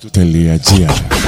Tu tem lhe a.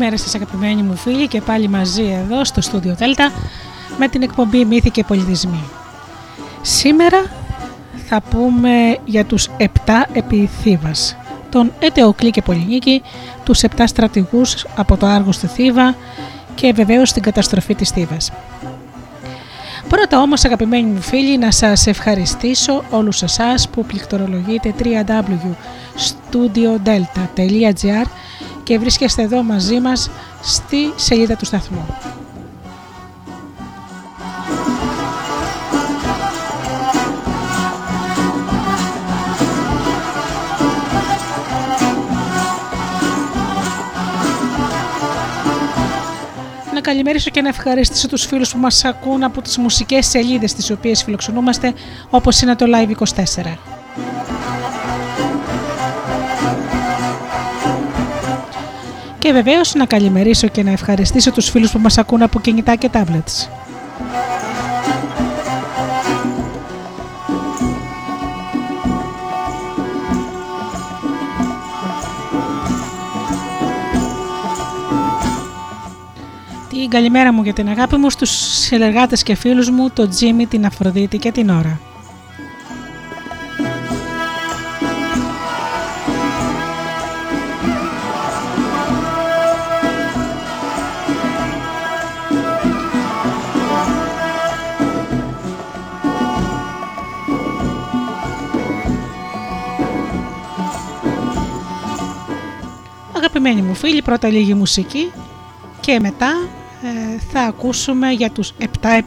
Καλημέρα σας αγαπημένοι μου φίλοι και πάλι μαζί εδώ στο στούντιο Δέλτα με την εκπομπή Μύθοι και Πολιτισμοί. Σήμερα θα πούμε για τους 7 επιθύβας, τον Ετεοκλή και Πολυνίκη, τους 7 στρατηγούς από το Άργο στη Θήβα και βεβαίως την καταστροφή της Θήβας. Πρώτα όμως αγαπημένοι μου φίλοι να σας ευχαριστήσω όλους εσάς που πληκτρολογείτε www.studiodelta.gr και βρίσκεστε εδώ μαζί μας στη σελίδα του σταθμού. Να καλημερίσω και να ευχαριστήσω τους φίλους που μας ακούν από τις μουσικές σελίδες τις οποίες φιλοξενούμαστε όπως είναι το Live24. Και βεβαίως να καλημερίσω και να ευχαριστήσω τους φίλους που μας ακούν από κινητά και tablets. Την καλημέρα μου για την αγάπη μου στους συνεργάτες και φίλους μου, τον Τζίμι, την Αφροδίτη και την Ωρα. Αγαπημένοι μου φίλοι, πρώτα λίγη μουσική και μετά ε, θα ακούσουμε για τους 7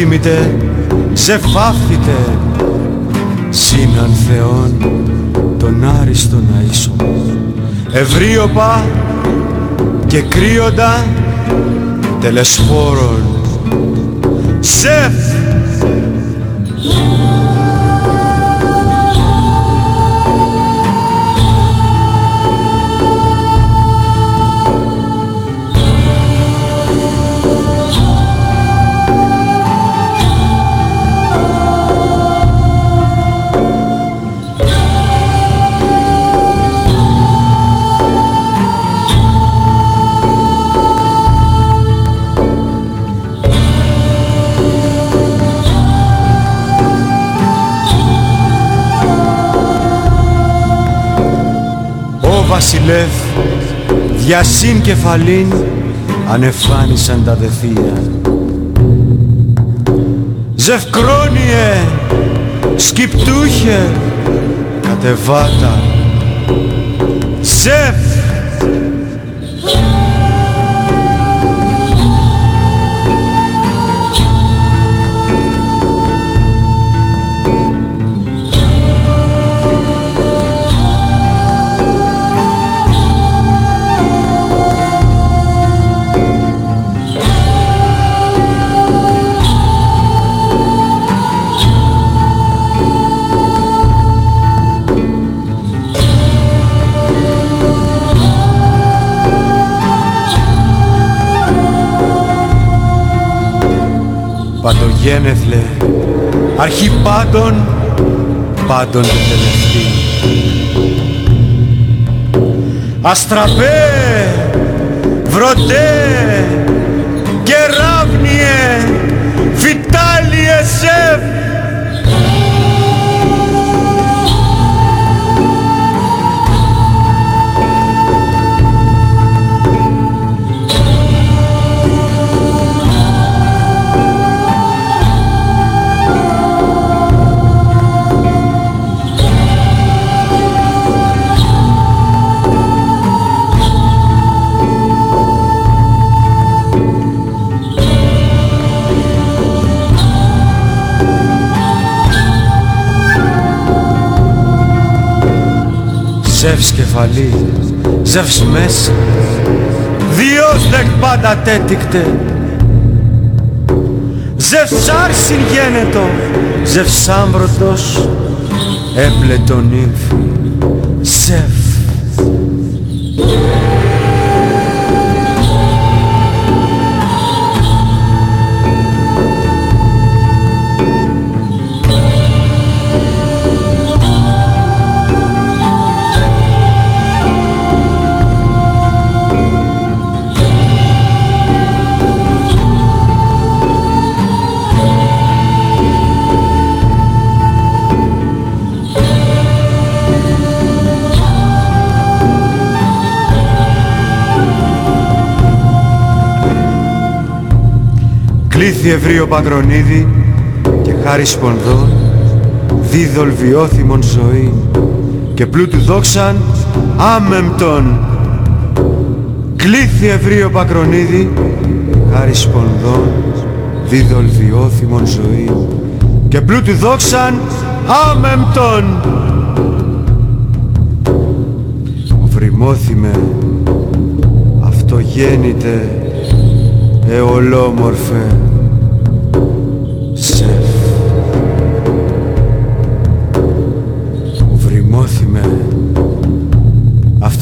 επιθύμες. πολυτίμητε, ζεφάφητε Σύναν Θεόν τον άριστον αΐσο Ευρίωπα και κρύοντα τελεσφόρων Ζεφ βασιλεύ διασύν κεφαλήν ανεφάνισαν τα δεθεία. Ζευκρόνιε, σκυπτούχε, κατεβάτα, Ζευ Παντογένεθλε, αρχή πάντων, πάντων και τελευτή. Αστραπέ, βρωτέ, κεράβνιε, φυτάλιες σεφ, Ζεύς κεφαλή, ζεύς μέσα. Διός δεκ πάντα τέτικτε Ζεύς άρσιν γένετο Ζεύς άμπρωτος Έπλετο νύμφ Ζεύς Κλήθη ευρύο Παγκρονίδη και χάρη σπονδών δίδολ βιώθημον ζωή και πλούτου δόξαν άμεμπτον Κλήθη ευρύο Παγκρονίδη χάρη σπονδών δίδολ βιώθημον ζωή και πλούτου δόξαν άμεμπτον Βρυμώθημε αυτογέννητε εολόμορφε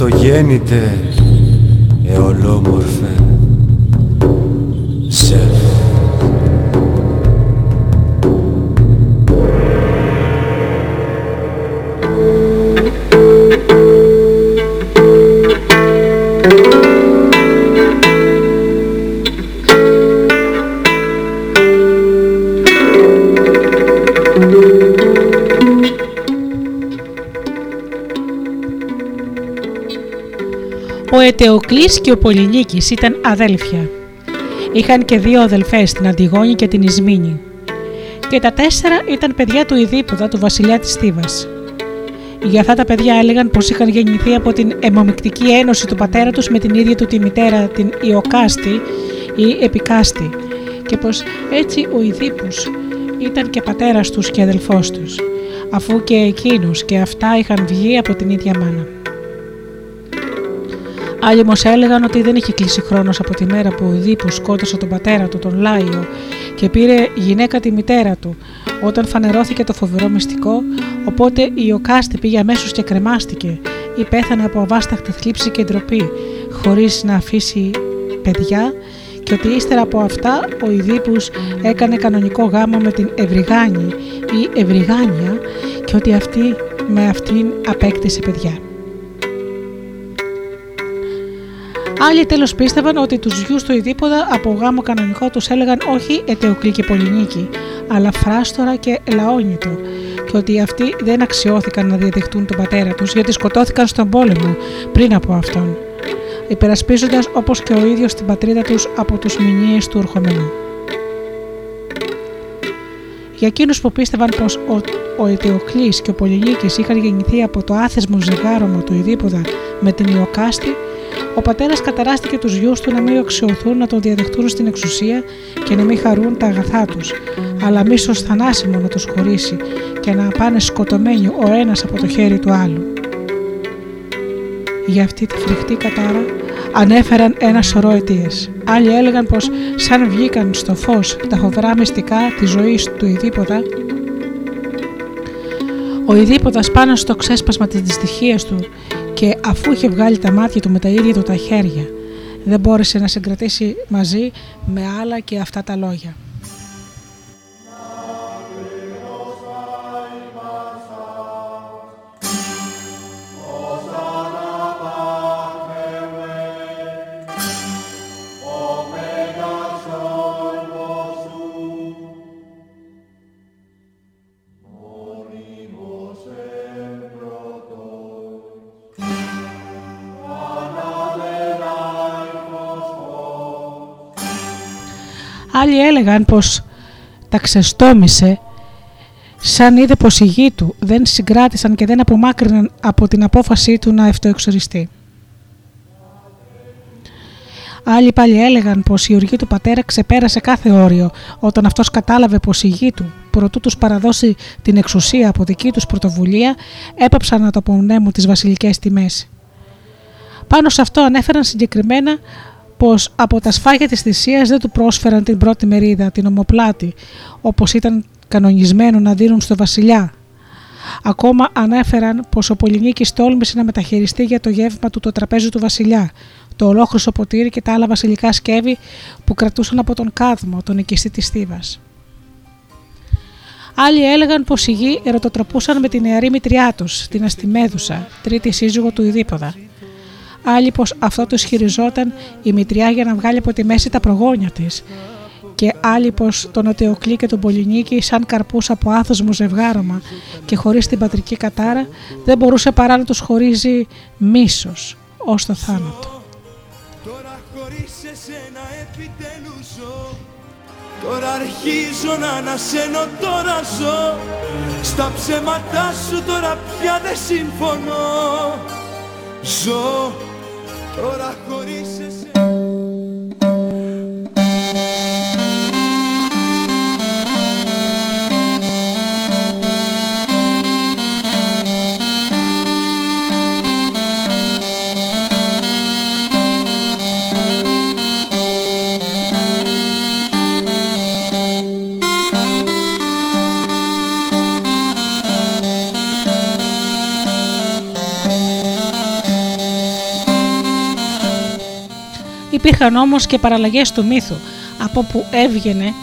αυτογέννητε εολόμορφες Ο Ετεοκλής και ο Πολυνίκης ήταν αδέλφια. Είχαν και δύο αδελφές, την Αντιγόνη και την Ισμήνη. Και τα τέσσερα ήταν παιδιά του Ιδίποδα, του βασιλιά της Θήβας. Για αυτά τα παιδιά έλεγαν πως είχαν γεννηθεί από την αιμομικτική ένωση του πατέρα τους με την ίδια του τη μητέρα, την Ιωκάστη ή Επικάστη και πως έτσι ο Ιδίπους ήταν και πατέρας τους και αδελφός τους, αφού και εκείνους και αυτά είχαν βγει από την ίδια μάνα. Άλλοι όμως έλεγαν ότι δεν είχε κλείσει χρόνος από τη μέρα που ο Δίπο σκότωσε τον πατέρα του, τον Λάιο, και πήρε γυναίκα τη μητέρα του, όταν φανερώθηκε το φοβερό μυστικό, οπότε η Οκάστη πήγε αμέσως και κρεμάστηκε ή πέθανε από αβάσταχτη θλίψη και ντροπή, χωρίς να αφήσει παιδιά και ότι ύστερα από αυτά ο Ιδίπους έκανε κανονικό γάμο με την Ευρυγάνη ή Ευρυγάνια και ότι αυτή με αυτήν απέκτησε παιδιά. Άλλοι τέλος πίστευαν ότι τους γιου του Ιδίποδα από γάμο κανονικό τους έλεγαν όχι Ετεοκλή και Πολυνίκη, αλλά Φράστορα και Λαόνιτο, και ότι αυτοί δεν αξιώθηκαν να διαδεχτούν τον πατέρα τους γιατί σκοτώθηκαν στον πόλεμο πριν από αυτόν, υπερασπίζοντας όπως και ο ίδιος την πατρίδα τους από τους μηνύες του ορχομενού. Για εκείνους που πίστευαν πως ο, ο Αιτιοκλή και ο Πολυνίκης είχαν γεννηθεί από το άθεσμο ζεγάρωμα του Ιδίποδα με την Ιωκάστη, ο πατέρας καταράστηκε τους γιους του να μην αξιωθούν να τον διαδεχτούν στην εξουσία και να μην χαρούν τα αγαθά τους, αλλά μίσο θανάσιμο να τους χωρίσει και να πάνε σκοτωμένοι ο ένας από το χέρι του άλλου. Για αυτή τη φρικτή κατάρα ανέφεραν ένα σωρό αιτίες. Άλλοι έλεγαν πως σαν βγήκαν στο φως τα φοβερά μυστικά της ζωής του Ιδίποδα, ο Ιδίποδα πάνω στο ξέσπασμα της δυστυχίας του και αφού είχε βγάλει τα μάτια του με τα ίδια του τα χέρια, δεν μπόρεσε να συγκρατήσει μαζί με άλλα και αυτά τα λόγια. Άλλοι έλεγαν πως τα ξεστόμησε σαν είδε πως οι γη του δεν συγκράτησαν και δεν απομάκρυναν από την απόφασή του να αυτοεξοριστεί. Άλλοι πάλι έλεγαν πως η οργή του πατέρα ξεπέρασε κάθε όριο όταν αυτός κατάλαβε πως η γη του προτού τους παραδώσει την εξουσία από δική τους πρωτοβουλία έπαψαν να το απονέμουν τις βασιλικές τιμές. Πάνω σε αυτό ανέφεραν συγκεκριμένα πως από τα σφάγια της θυσίας δεν του πρόσφεραν την πρώτη μερίδα, την ομοπλάτη, όπως ήταν κανονισμένο να δίνουν στο βασιλιά. Ακόμα ανέφεραν πως ο Πολυνίκης τόλμησε να μεταχειριστεί για το γεύμα του το τραπέζι του βασιλιά, το ολόχρυσο ποτήρι και τα άλλα βασιλικά σκεύη που κρατούσαν από τον κάδμο, τον οικιστή της Θήβας. Άλλοι έλεγαν πως οι γη ερωτοτροπούσαν με την νεαρή μητριά τους, την Αστιμέδουσα, τρίτη σύζυγο του Ιδίποδα, άλλοι πως αυτό το ισχυριζόταν η μητριά για να βγάλει από τη μέση τα προγόνια της. Και άλλοι πως τον Οτεοκλή και τον Πολυνίκη σαν καρπούς από άθοσμο ζευγάρωμα και χωρίς την πατρική κατάρα δεν μπορούσε παρά να τους χωρίζει μίσος ως το θάνατο. Τώρα χωρίς εσένα επιτέλους ζω. Τώρα αρχίζω να ανασένω τώρα ζω. Στα ψέματά σου τώρα πια δεν συμφωνώ. Ζω τώρα χωρίς εσένα Υπήρχαν όμως και παραλλαγές του μύθου, από που έβγαινε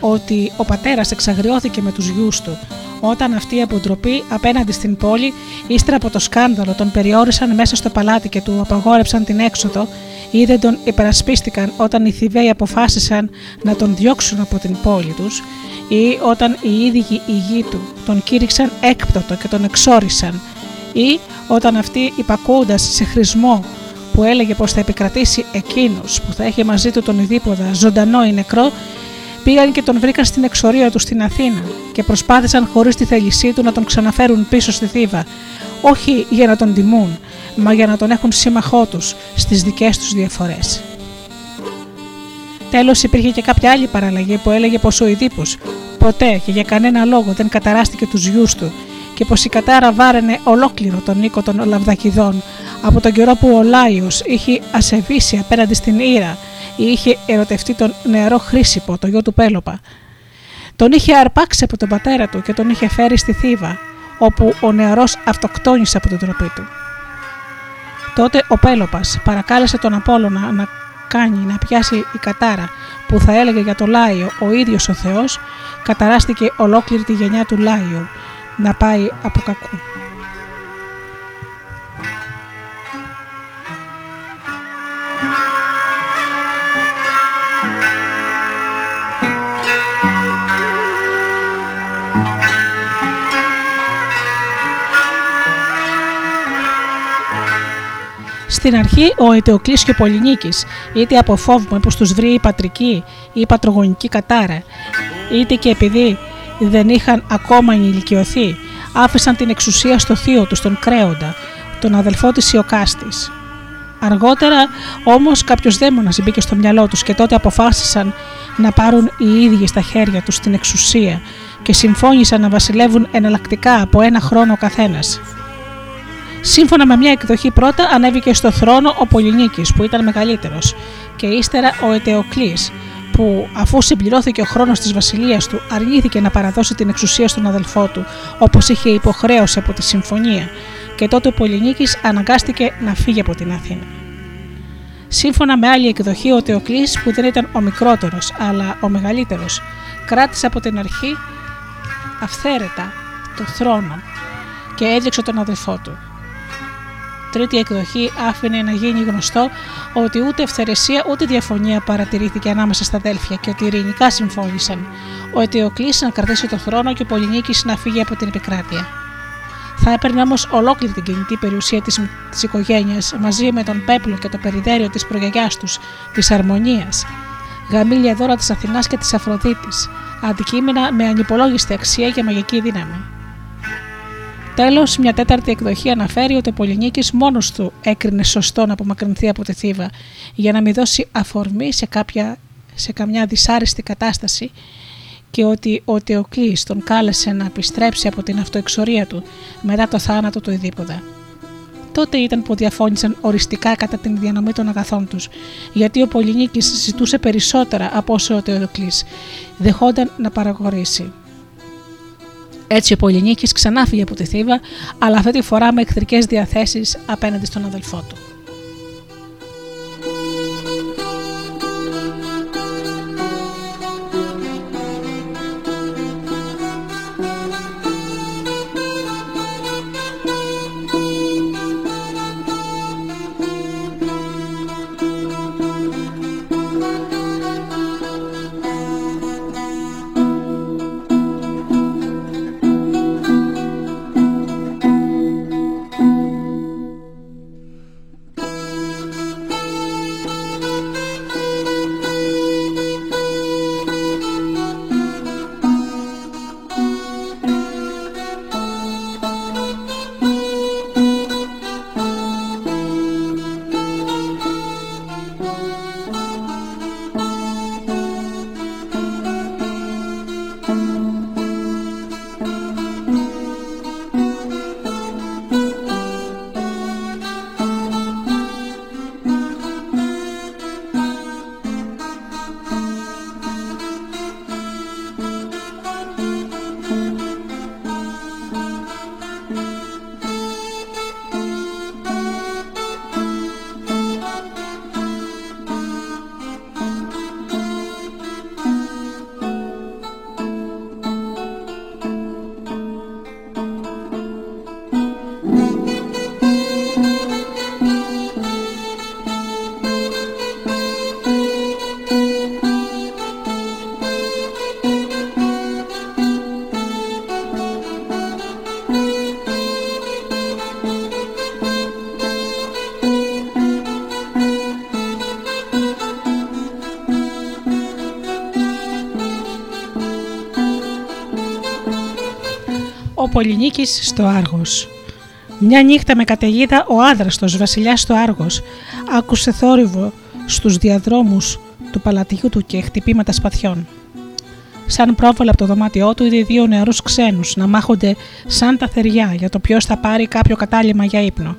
ότι ο πατέρας εξαγριώθηκε με τους γιους του. Όταν αυτοί η αποτροπή απέναντι στην πόλη, ύστερα από το σκάνδαλο, τον περιόρισαν μέσα στο παλάτι και του απαγόρεψαν την έξοδο ή δεν τον υπερασπίστηκαν όταν οι Θηβαίοι αποφάσισαν να τον διώξουν από την πόλη τους ή όταν οι ίδιοι οι γη του τον κήρυξαν έκπτωτο και τον εξόρισαν ή όταν αυτοί υπακούοντας σε χρησμό που έλεγε πως θα επικρατήσει εκείνος που θα έχει μαζί του τον Ιδίποδα ζωντανό ή νεκρό, πήγαν και τον βρήκαν στην εξορία του στην Αθήνα και προσπάθησαν χωρίς τη θέλησή του να τον ξαναφέρουν πίσω στη Θήβα, όχι για να τον τιμούν, μα για να τον έχουν σύμμαχό τους στις δικές τους διαφορές. Τέλος, υπήρχε και κάποια άλλη παραλλαγή που έλεγε πως ο Ιδίπος ποτέ και για κανένα λόγο δεν καταράστηκε τους γιους του και πως η κατάρα βάραινε ολόκληρο τον οίκο των Λαβδακιδών από τον καιρό που ο Λάιος είχε ασεβήσει απέναντι στην Ήρα ή είχε ερωτευτεί τον νεαρό Χρήσιπο, το γιο του Πέλοπα. Τον είχε αρπάξει από τον πατέρα του και τον είχε φέρει στη Θήβα, όπου ο νεαρός αυτοκτόνησε από την τροπή του. Τότε ο Πέλοπας παρακάλεσε τον Απόλλωνα να κάνει να πιάσει η κατάρα που θα έλεγε για το Λάιο ο ίδιος ο Θεός, καταράστηκε ολόκληρη τη γενιά του Λάιου να πάει από κακού. Στην αρχή ο Αιτεοκλής και ο Πολυνίκης, είτε από φόβο μήπω τους βρει η πατρική ή η πατρογονική κατάρα, είτε και επειδή δεν είχαν ακόμα ενηλικιωθεί, άφησαν την εξουσία στο θείο τους, τον Κρέοντα, τον αδελφό της Ιωκάστης. Αργότερα όμως κάποιος δαίμονας μπήκε στο μυαλό τους και τότε αποφάσισαν να πάρουν οι ίδιοι στα χέρια τους την εξουσία και συμφώνησαν να βασιλεύουν εναλλακτικά από ένα χρόνο ο καθένας. Σύμφωνα με μια εκδοχή πρώτα ανέβηκε στο θρόνο ο Πολυνίκης που ήταν μεγαλύτερος και ύστερα ο Ετεοκλής που αφού συμπληρώθηκε ο χρόνος της βασιλείας του αρνήθηκε να παραδώσει την εξουσία στον αδελφό του όπως είχε υποχρέωση από τη συμφωνία και τότε ο Πολυνίκης αναγκάστηκε να φύγει από την Αθήνα. Σύμφωνα με άλλη εκδοχή, ο Τεοκλής που δεν ήταν ο μικρότερος αλλά ο μεγαλύτερος κράτησε από την αρχή αυθαίρετα το θρόνο και έδειξε τον αδελφό του τρίτη εκδοχή άφηνε να γίνει γνωστό ότι ούτε ευθερεσία ούτε διαφωνία παρατηρήθηκε ανάμεσα στα αδέλφια και ότι ειρηνικά συμφώνησαν. Ο Αιτιοκλή να κρατήσει το θρόνο και ο Πολυνίκης να φύγει από την επικράτεια. Θα έπαιρνε όμως ολόκληρη την κινητή περιουσία της οικογένειας μαζί με τον πέπλο και το περιδέριο της προγιαγιάς τους, της Αρμονίας, γαμήλια δώρα της Αθηνάς και της Αφροδίτης, αντικείμενα με ανυπολόγιστη αξία και μαγική δύναμη. Τέλος, μια τέταρτη εκδοχή αναφέρει ότι ο Πολυνίκης μόνος του έκρινε σωστό να απομακρυνθεί από τη Θήβα για να μην δώσει αφορμή σε, κάποια, σε καμιά δυσάρεστη κατάσταση και ότι ο Τεοκλής τον κάλεσε να επιστρέψει από την αυτοεξορία του μετά το θάνατο του Ιδίποδα. Τότε ήταν που διαφώνησαν οριστικά κατά την διανομή των αγαθών τους, γιατί ο Πολυνίκης ζητούσε περισσότερα από όσο ο Τεοκλής δεχόταν να παραγωγήσει. Έτσι ο Πολυνίκης ξανά φύγε από τη Θήβα, αλλά αυτή τη φορά με εχθρικές διαθέσεις απέναντι στον αδελφό του. Πολυνίκης στο Άργος. Μια νύχτα με καταιγίδα ο άδραστος βασιλιάς στο Άργος άκουσε θόρυβο στους διαδρόμους του παλατιού του και χτυπήματα σπαθιών. Σαν πρόβολα από το δωμάτιό του είδε δύο νεαρούς ξένους να μάχονται σαν τα θεριά για το ποιος θα πάρει κάποιο κατάλημα για ύπνο.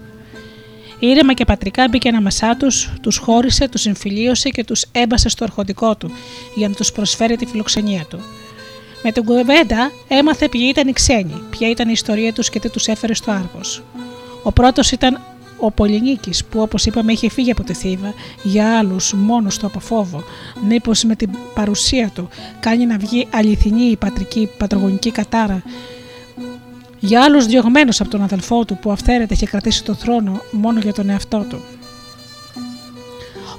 Ήρεμα και πατρικά μπήκε ανάμεσά τους, τους χώρισε, τους συμφιλίωσε και τους έμπασε στο αρχοντικό του για να τους προσφέρει τη φιλοξενία του. Με την κουβέντα έμαθε ποιοι ήταν οι ξένοι, ποια ήταν η ιστορία τους και τι τους έφερε στο Άργος. Ο πρώτος ήταν ο Πολυνίκης που όπως είπαμε είχε φύγει από τη Θήβα για άλλους μόνος του από φόβο μήπως με την παρουσία του κάνει να βγει αληθινή η πατρική πατρογονική κατάρα για άλλους διωγμένος από τον αδελφό του που αυθαίρετα είχε κρατήσει τον θρόνο μόνο για τον εαυτό του.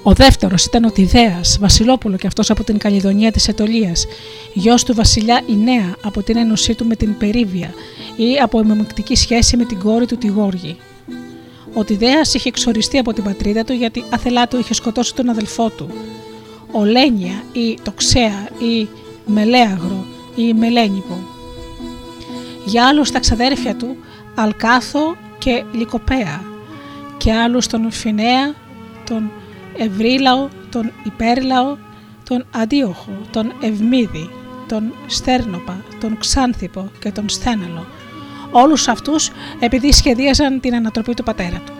Ο δεύτερος ήταν ο Τιδέας, Βασιλόπουλο και αυτός από την Καλλιδονία της Ετωλίας, γιος του βασιλιά Ινέα από την ένωσή του με την Περίβια ή από αιμομικτική σχέση με την κόρη του τη Γόργη. Ο Τιδέας είχε εξοριστεί από την πατρίδα του γιατί αθελά του είχε σκοτώσει τον αδελφό του. Ο Λένια ή το Ξέα ή Μελέαγρο ή Μελένιπο. Για άλλους τα ξαδέρφια του Αλκάθο και Λικοπέα και άλλους τον Φινέα, τον Ευρύλαο, τον Υπέρλαο, τον Αντίοχο, τον Ευμίδη, τον Στέρνοπα, τον Ξάνθυπο και τον Στέναλο. Όλους αυτούς επειδή σχεδίαζαν την ανατροπή του πατέρα του.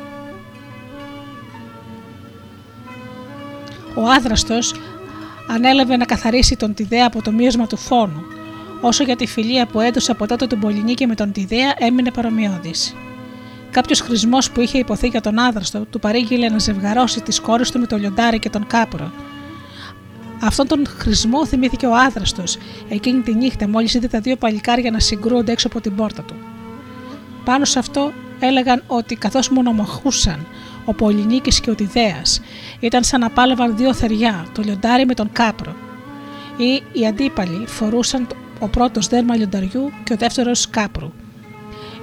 Ο άδραστος ανέλαβε να καθαρίσει τον Τιδέα από το μείωσμα του φόνου, όσο για τη φιλία που έδωσε από τότε τον Πολυνίκη με τον Τιδέα έμεινε παρομοιώδης. Κάποιος χρησμός που είχε υποθεί για τον άδραστο του παρήγγειλε να ζευγαρώσει τις κόρες του με το λιοντάρι και τον κάπρο. Αυτόν τον χρησμό θυμήθηκε ο άδραστος εκείνη τη νύχτα μόλις είδε τα δύο παλικάρια να συγκρούονται έξω από την πόρτα του. Πάνω σε αυτό έλεγαν ότι καθώς μονομαχούσαν ο Πολυνίκης και ο Τιδέας, ήταν σαν να πάλευαν δύο θεριά, το λιοντάρι με τον κάπρο. Ή οι αντίπαλοι φορούσαν ο πρώτος δέρμα λιονταριού και ο δεύτερος κάπρου.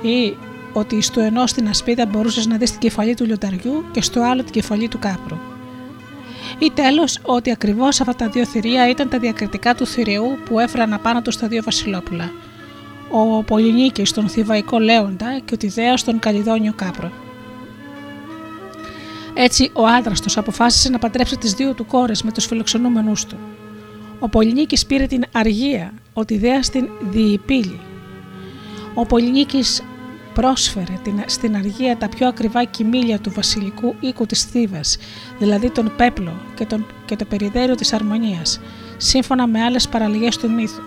Ή ότι στο ενό στην ασπίδα μπορούσες να δεις την κεφαλή του λιονταριού και στο άλλο την κεφαλή του κάπρου. Ή τέλος ότι ακριβώς αυτά τα δύο θηρία ήταν τα διακριτικά του θηριού που έφεραν απάνω τους τα δύο Βασιλόπουλα. Ο Πολυνίκης στον Θηβαϊκό Λέοντα και ο Τιδέας στον Καλλιδόνιο Κάπρο. Έτσι ο άντρα του αποφάσισε να παντρέψει τις δύο του κόρες με τους φιλοξενούμενου του. Ο Πολυνίκης πήρε την Αργία, ο Τιδέας την Διηπήλη. Ο Πολυνίκης πρόσφερε στην αργία τα πιο ακριβά κοιμήλια του βασιλικού οίκου της Θήβας, δηλαδή τον πέπλο και, τον, και το περιδέριο της αρμονίας, σύμφωνα με άλλες παραλυγές του μύθου.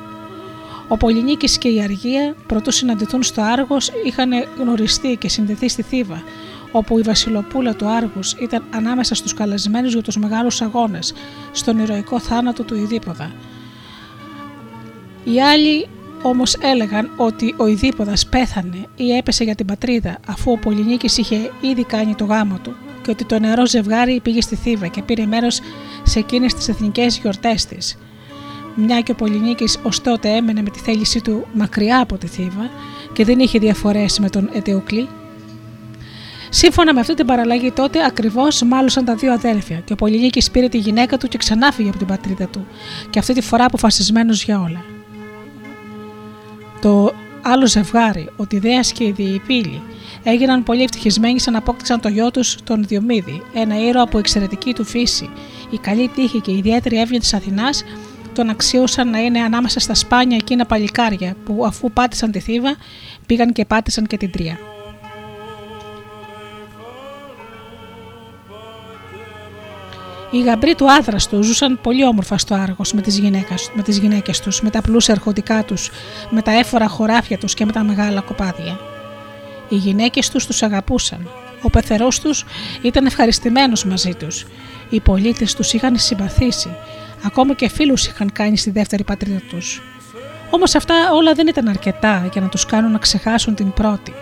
Ο Πολυνίκης και η Αργία, προτού συναντηθούν στο Άργος, είχαν γνωριστεί και συνδεθεί στη Θήβα, όπου η βασιλοπούλα του Άργους ήταν ανάμεσα στους καλεσμένους για τους μεγάλους αγώνες, στον ηρωικό θάνατο του Ιδίποδα. Οι άλλοι Όμως έλεγαν ότι ο Ιδίποδας πέθανε ή έπεσε για την πατρίδα αφού ο Πολυνίκης είχε ήδη κάνει το γάμο του και ότι το νερό ζευγάρι πήγε στη Θήβα και πήρε μέρος σε εκείνες τις εθνικές γιορτές της. Μια και ο Πολυνίκης ω τότε έμενε με τη θέλησή του μακριά από τη Θήβα και δεν είχε διαφορές με τον Ετεοκλή. Σύμφωνα με αυτή την παραλλαγή, τότε ακριβώς μάλωσαν τα δύο αδέλφια και ο Πολυνίκης πήρε τη γυναίκα του και ξανάφυγε από την πατρίδα του, και αυτή τη φορά αποφασισμένος για όλα. Το άλλο ζευγάρι, ο Τιδέας και η Διηπήλη, έγιναν πολύ ευτυχισμένοι σαν απόκτησαν το γιο τους τον Διομήδη, ένα ήρωα από εξαιρετική του φύση. Η καλή τύχη και η ιδιαίτερη εύνοια της Αθηνάς τον αξίωσαν να είναι ανάμεσα στα σπάνια εκείνα παλικάρια που αφού πάτησαν τη θύβα πήγαν και πάτησαν και την τρία. Οι γαμπροί του άδραστου ζούσαν πολύ όμορφα στο Άργος με τις, γυναίκες, με τις γυναίκες τους, με τα πλούσια αρχοντικά τους, με τα έφορα χωράφια τους και με τα μεγάλα κοπάδια. Οι γυναίκες τους τους αγαπούσαν. Ο πεθερός τους ήταν ευχαριστημένος μαζί τους. Οι πολίτες τους είχαν συμπαθήσει. Ακόμα και φίλους είχαν κάνει στη δεύτερη πατρίδα τους. Όμως αυτά όλα δεν ήταν αρκετά για να τους κάνουν να ξεχάσουν την πρώτη.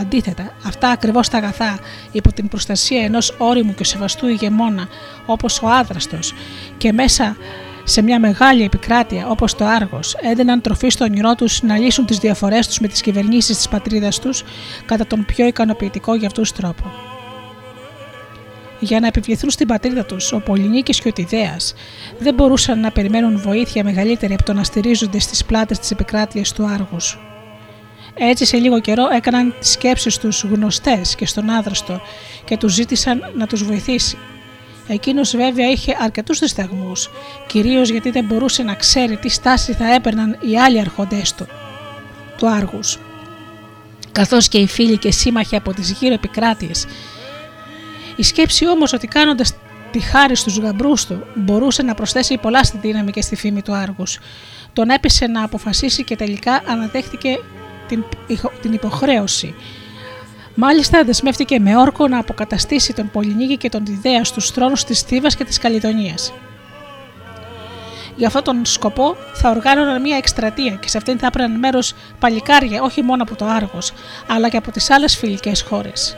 Αντίθετα, αυτά ακριβώς τα αγαθά υπό την προστασία ενός όριμου και σεβαστού ηγεμόνα όπως ο άδραστος και μέσα σε μια μεγάλη επικράτεια όπως το Άργος έδιναν τροφή στο όνειρό τους να λύσουν τις διαφορές τους με τις κυβερνήσεις της πατρίδας τους κατά τον πιο ικανοποιητικό για αυτούς τρόπο. Για να επιβληθούν στην πατρίδα τους, ο Πολυνίκης και ο Τιδέας δεν μπορούσαν να περιμένουν βοήθεια μεγαλύτερη από το να στηρίζονται στις πλάτες της επικράτειας του Άργους. Έτσι σε λίγο καιρό έκαναν τις σκέψεις τους γνωστές και στον άδραστο και τους ζήτησαν να τους βοηθήσει. Εκείνος βέβαια είχε αρκετούς δισταγμούς, κυρίως γιατί δεν μπορούσε να ξέρει τι στάση θα έπαιρναν οι άλλοι αρχοντές του, του Άργους. Καθώς και οι φίλοι και σύμμαχοι από τις γύρω επικράτειες. Η σκέψη όμως ότι κάνοντας τη χάρη στους γαμπρούς του μπορούσε να προσθέσει πολλά στη δύναμη και στη φήμη του Άργους. Τον έπεισε να αποφασίσει και τελικά αναδέχτηκε την, την υποχρέωση. Μάλιστα δεσμεύτηκε με όρκο να αποκαταστήσει τον Πολυνίκη και τον Ιδέα στους θρόνους της Θήβας και της Καλλιδονίας. Για αυτόν τον σκοπό θα οργάνωναν μια εκστρατεία και σε αυτήν θα έπαιρναν μέρος παλικάρια όχι μόνο από το Άργος, αλλά και από τις άλλες φιλικές χώρες.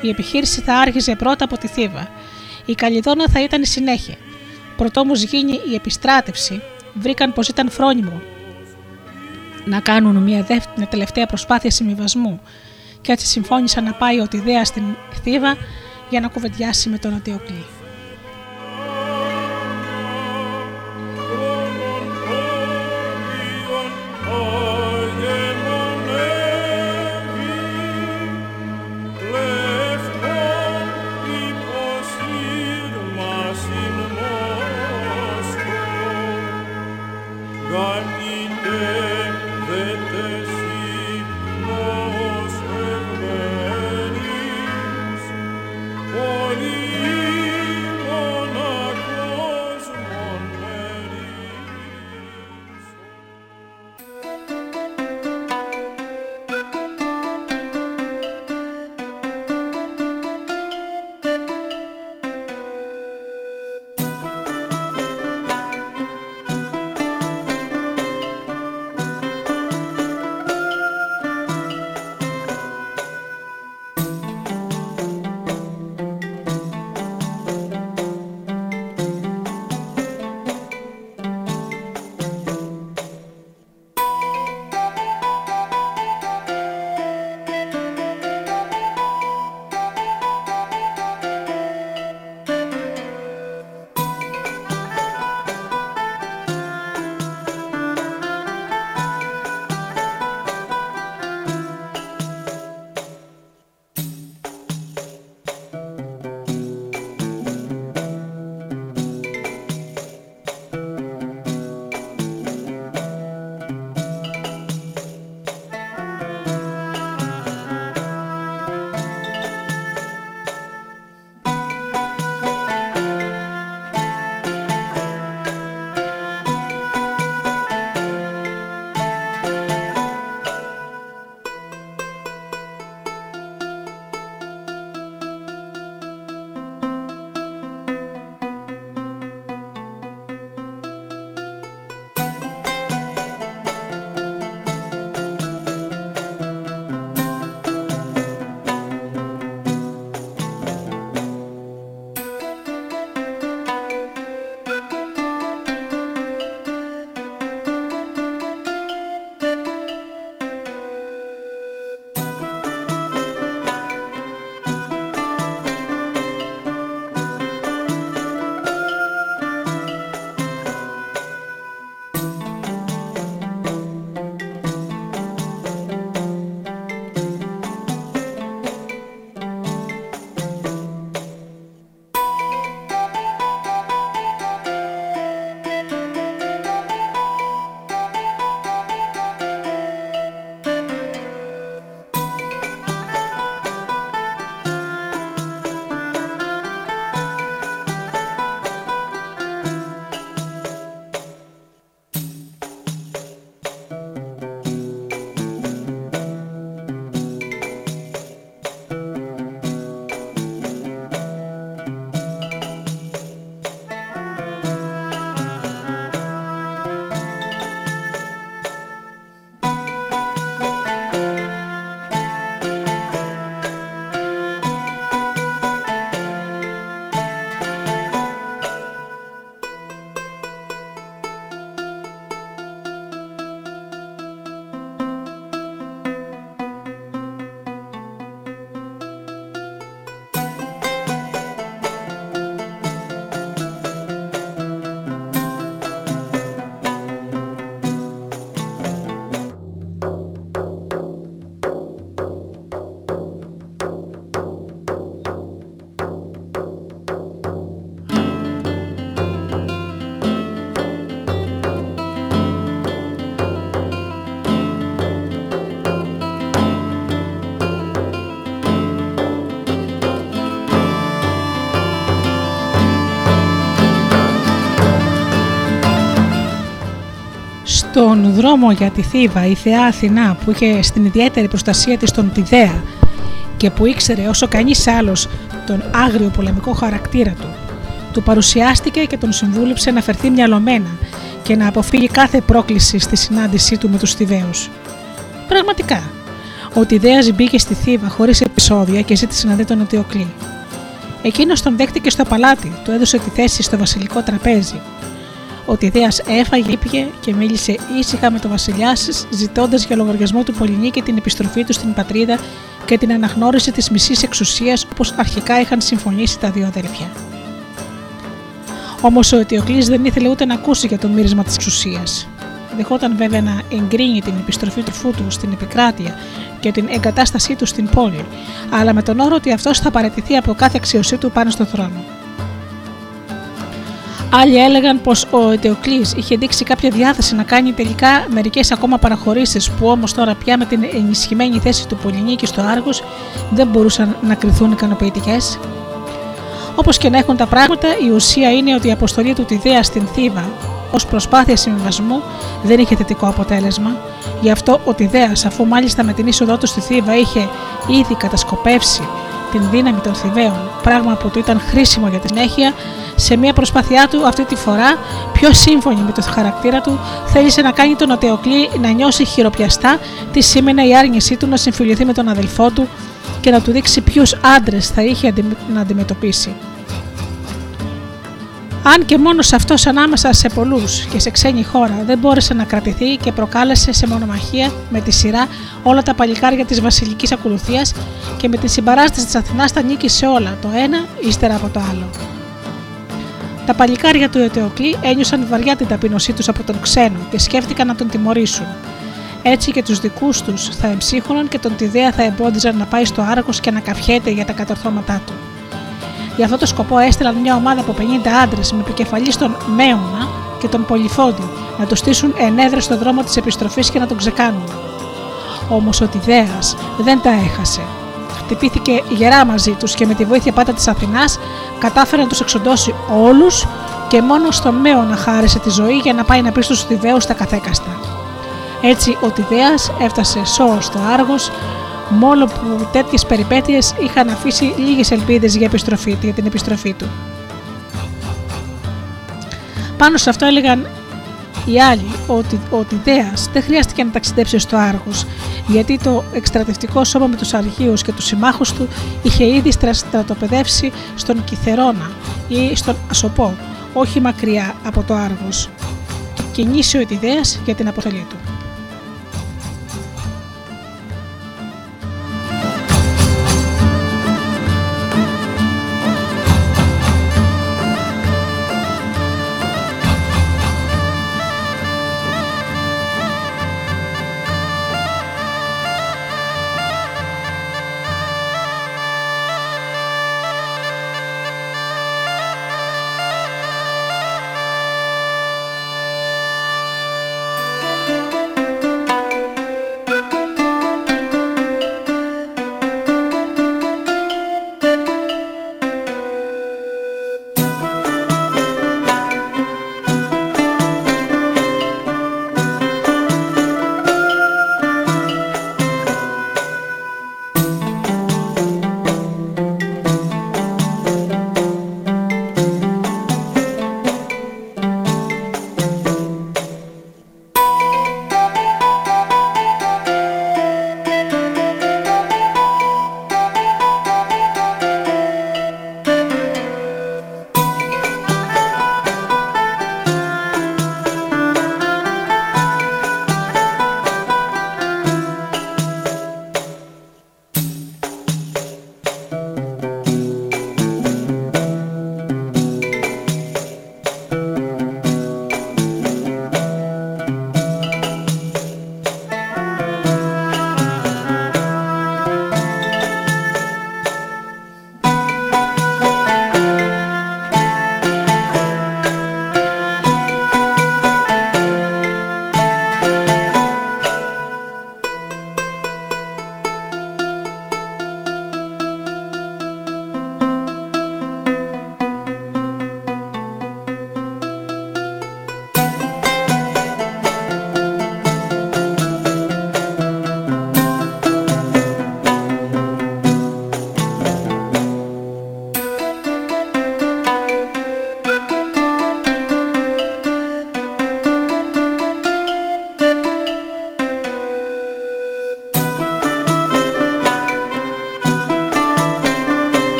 Η επιχείρηση θα άρχιζε πρώτα από τη Θήβα. Η Καλλιδόνα θα ήταν η συνέχεια. Πρωτό όμω γίνει η επιστράτευση, βρήκαν πως ήταν φρόνιμο να κάνουν μια, δεύτερη, τελευταία προσπάθεια συμβιβασμού και έτσι συμφώνησαν να πάει ο Τιδέα στην Θήβα για να κουβεντιάσει με τον Αντιοκλή. Δρόμο για τη Θήβα η θεά Αθηνά που είχε στην ιδιαίτερη προστασία της τον Τιδέα και που ήξερε όσο κανείς άλλος τον άγριο πολεμικό χαρακτήρα του, του παρουσιάστηκε και τον συμβούλεψε να φερθεί μυαλωμένα και να αποφύγει κάθε πρόκληση στη συνάντησή του με τους Θηβαίους. Πραγματικά, ο Τιδέας μπήκε στη Θήβα χωρίς επεισόδια και ζήτησε να δει τον Οτιοκλή. Εκείνος τον δέχτηκε στο παλάτι, του έδωσε τη θέση στο βασιλικό τραπέζι ο Τιδέα έφαγε, ήπια και μίλησε ήσυχα με τον βασιλιά ζητώντας για λογαριασμό του Πολυνίκη την επιστροφή του στην πατρίδα και την αναγνώριση της μισής εξουσίας όπως αρχικά είχαν συμφωνήσει τα δύο αδέρφια. Όμως ο Αιτιοκλής δεν ήθελε ούτε να ακούσει για το μύρισμα της εξουσίας. Δεχόταν βέβαια να εγκρίνει την επιστροφή του φούτου στην επικράτεια και την εγκατάστασή του στην πόλη, αλλά με τον όρο ότι αυτός θα παραιτηθεί από κάθε αξιωσή του πάνω στο θρόνο. Άλλοι έλεγαν πως ο Αιτιοκλή είχε δείξει κάποια διάθεση να κάνει τελικά μερικές ακόμα παραχωρήσεις που όμως τώρα πια με την ενισχυμένη θέση του Πολυνίκη στο Άργο δεν μπορούσαν να κρυθούν ικανοποιητικές. Όπως και να έχουν τα πράγματα, η ουσία είναι ότι η αποστολή του Τιδέα στην Θήβα ως προσπάθεια συμβιβασμού δεν είχε θετικό αποτέλεσμα. Γι' αυτό ο Τιδέα, αφού μάλιστα με την είσοδό του στη Θήβα είχε ήδη κατασκοπεύσει την δύναμη των Θηβαίων, πράγμα που του ήταν χρήσιμο για την έχεια, σε μια προσπάθειά του αυτή τη φορά, πιο σύμφωνη με το χαρακτήρα του, θέλησε να κάνει τον Οτεοκλή να νιώσει χειροπιαστά τι σήμαινε η άρνησή του να συμφιλειωθεί με τον αδελφό του και να του δείξει ποιους άντρες θα είχε να αντιμετωπίσει. Αν και μόνος αυτός ανάμεσα σε πολλούς και σε ξένη χώρα δεν μπόρεσε να κρατηθεί και προκάλεσε σε μονομαχία με τη σειρά όλα τα παλικάρια της βασιλικής ακολουθίας και με τη συμπαράσταση της Αθηνάς τα νίκησε όλα το ένα ύστερα από το άλλο. Τα παλικάρια του Ετεοκλή ένιωσαν βαριά την ταπείνωσή τους από τον ξένο και σκέφτηκαν να τον τιμωρήσουν. Έτσι και τους δικούς τους θα εμψύχωναν και τον Τιδέα θα εμπόδιζαν να πάει στο Άργο και να καφιέται για τα κατορθώματά του. Για αυτό το σκοπό έστειλαν μια ομάδα από 50 άντρες με επικεφαλή στον Μέωνα και τον Πολυφόντι να τους στήσουν ενέδρε στο δρόμο της επιστροφής και να τον ξεκάνουν. Όμως ο Τιδέας δεν τα έχασε. Χτυπήθηκε γερά μαζί τους και με τη βοήθεια πάτα της Αθηνάς κατάφερε να τους εξοντώσει όλους και μόνο στον Μέωνα χάρισε τη ζωή για να πάει να πει στους Θηβαίου τα καθέκαστα. Έτσι ο Τιδέας έφτασε σώο στο Άργος μόνο που τέτοιες περιπέτειες είχαν αφήσει λίγες ελπίδες για, επιστροφή, για την επιστροφή του. Πάνω σε αυτό έλεγαν οι άλλοι ότι ο Τιδέας δεν χρειάστηκε να ταξιδέψει στο Άργος γιατί το εκστρατευτικό σώμα με τους αρχείους και τους συμμάχους του είχε ήδη στρατοπεδεύσει στον Κιθερώνα ή στον Ασοπό, όχι μακριά από το Άργος. Κινήσει ο Τιδέας για την αποστολή του.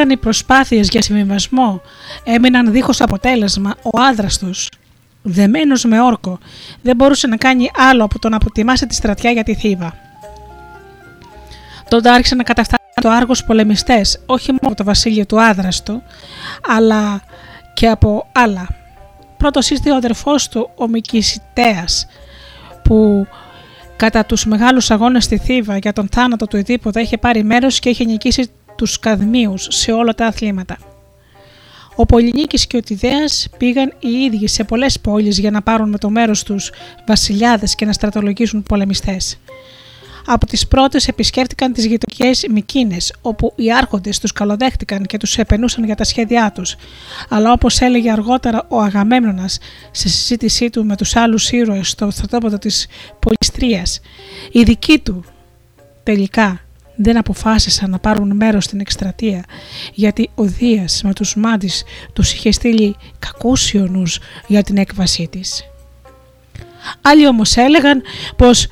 Όταν οι προσπάθειες για συμβιβασμό έμειναν δίχως αποτέλεσμα, ο άδραστος, δεμένος με όρκο, δεν μπορούσε να κάνει άλλο από το να προτιμάσει τη στρατιά για τη Θήβα. Τότε άρχισε να καταφτάνει το Άργος πολεμιστές, όχι μόνο από το βασίλειο του Άδραστο, αλλά και από άλλα. Πρώτος ήρθε ο αδερφός του, ο Μικησιτέας, που κατά τους μεγάλους αγώνες στη Θήβα για τον θάνατο του Ιδίποδα είχε πάρει μέρος και είχε νικήσει τους Καδμίους σε όλα τα αθλήματα. Ο Πολυνίκης και ο Τιδέας πήγαν οι ίδιοι σε πολλές πόλεις για να πάρουν με το μέρος τους βασιλιάδες και να στρατολογήσουν πολεμιστές. Από τις πρώτες επισκέφτηκαν τις γειτονικές Μικίνες, όπου οι άρχοντες τους καλοδέχτηκαν και τους επενούσαν για τα σχέδιά τους. Αλλά όπως έλεγε αργότερα ο Αγαμέμνονας σε συζήτησή του με τους άλλους ήρωες στο στρατόπεδο της Πολυστρίας, οι δικοί του τελικά δεν αποφάσισαν να πάρουν μέρος στην εκστρατεία γιατί ο Δίας με τους μάντις τους είχε στείλει κακούσιονους για την έκβασή της. Άλλοι όμως έλεγαν πως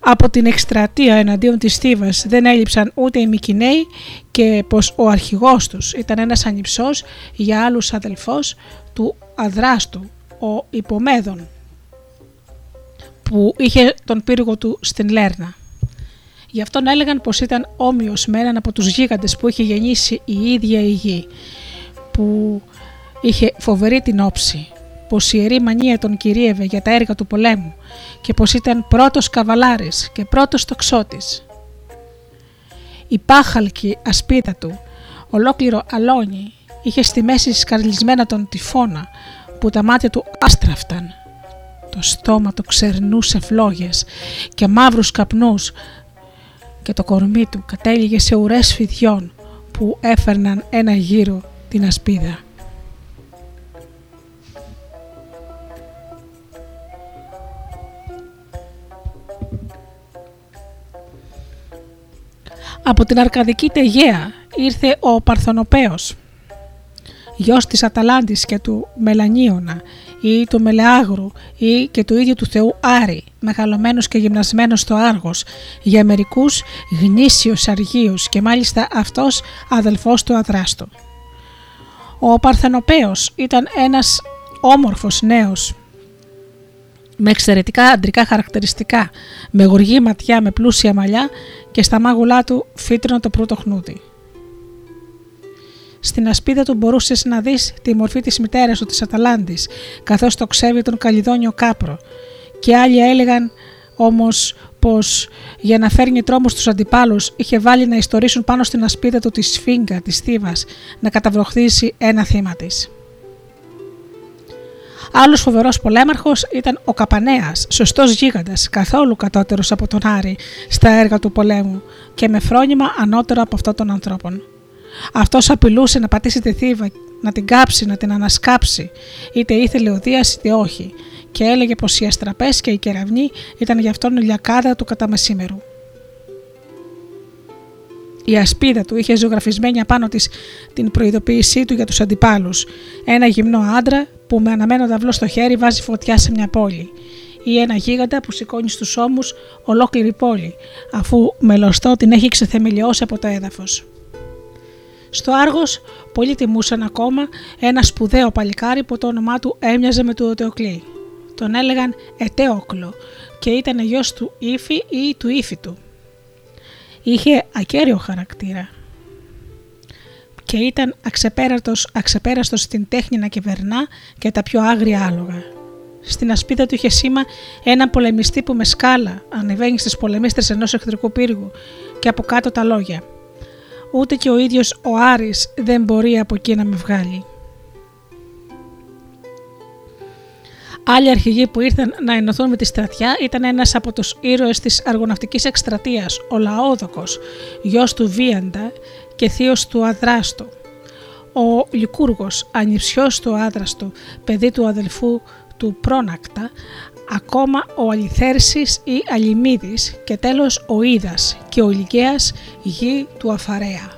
από την εκστρατεία εναντίον της Θήβας δεν έλειψαν ούτε οι Μικυναίοι και πως ο αρχηγός τους ήταν ένας ανυψός για άλλους αδελφός του Αδράστου, ο Υπομέδων, που είχε τον πύργο του στην Λέρνα. Γι' αυτόν έλεγαν πως ήταν όμοιος με έναν από τους γίγαντες που είχε γεννήσει η ίδια η γη, που είχε φοβερή την όψη, πως η Ιερή Μανία τον κυρίευε για τα έργα του πολέμου και πως ήταν πρώτος καβαλάρης και πρώτος τοξότης. Η πάχαλκη ασπίδα του, ολόκληρο αλόνι, είχε στη μέση σκαρλισμένα τον τυφώνα που τα μάτια του άστραφταν. Το στόμα του ξερνούσε φλόγες και μαύρους καπνούς και το κορμί του κατέληγε σε ουρές φιδιών που έφερναν ένα γύρο την ασπίδα. Από την Αρκαδική Τεγέα ήρθε ο Παρθονοπέος, γιος της Αταλάντης και του Μελανίωνα ή του Μελεάγρου ή και του ίδιου του Θεού Άρη, μεγαλωμένος και γυμνασμένος στο Άργος, για μερικούς γνήσιος αργίους και μάλιστα αυτός αδελφός του Αδράστου. Ο Παρθενοπέος ήταν ένας όμορφος νέος με εξαιρετικά αντρικά χαρακτηριστικά, με γοργή ματιά, με πλούσια μαλλιά και στα μάγουλά του φύτρινο το πρώτο χνούτι. Στην ασπίδα του μπορούσες να δεις τη μορφή της μητέρας του, της Αταλάντης, καθώς το ξέβει τον Καλλιδόνιο Κάπρο. Και άλλοι έλεγαν όμως πως για να φέρνει τρόμο στους αντιπάλους είχε βάλει να ιστορήσουν πάνω στην ασπίδα του τη Σφίγγα, της Θήβας, να καταβροχθήσει ένα θύμα της. Άλλος φοβερός πολέμαρχος ήταν ο Καπανέας, σωστός γίγαντας, καθόλου κατώτερος από τον Άρη στα έργα του πολέμου και με φρόνημα ανώτερο από αυτό των ανθρώπων. Αυτός απειλούσε να πατήσει τη θύβα, να την κάψει, να την ανασκάψει, είτε ήθελε ο Δίας είτε όχι, και έλεγε πως οι αστραπές και οι κεραυνοί ήταν γι' αυτόν λιακάδα του κατά μεσήμερου. Η ασπίδα του είχε ζωγραφισμένη απάνω της την προειδοποίησή του για τους αντιπάλους. Ένα γυμνό άντρα που με αναμένο δαυλό στο χέρι βάζει φωτιά σε μια πόλη. Ή ένα γίγαντα που σηκώνει στους ώμους ολόκληρη πόλη, αφού μελωστό την έχει ξεθεμελιώσει από το έδαφος. Στο Άργος πολλοί τιμούσαν ακόμα ένα σπουδαίο παλικάρι που το όνομά του έμοιαζε με του Οτεοκλή. Τον έλεγαν Ετέοκλο και ήταν γιος του Ήφη ή του Ήφη του. Είχε ακέραιο χαρακτήρα και ήταν αξεπέραστος, αξεπέραστος στην τέχνη να κυβερνά και τα πιο άγρια άλογα. Στην ασπίδα του είχε σήμα ένα πολεμιστή που με σκάλα ανεβαίνει στις πολεμίστρες ενός εχθρικού πύργου και από κάτω τα λόγια ούτε και ο ίδιος ο Άρης δεν μπορεί από εκεί να με βγάλει. Άλλοι αρχηγοί που ήρθαν να ενωθούν με τη στρατιά ήταν ένας από τους ήρωες της αργοναυτικής εκστρατείας, ο Λαόδοκος, γιος του Βίαντα και θείος του Αδράστου. Ο Λυκούργος, ανιψιός του Άδραστου, παιδί του αδελφού του Πρόνακτα, ακόμα ο Αλιθέρσης ή Αλιμίδης και τέλος ο Ήδας και ο Λυκαίας γη του Αφαρέα.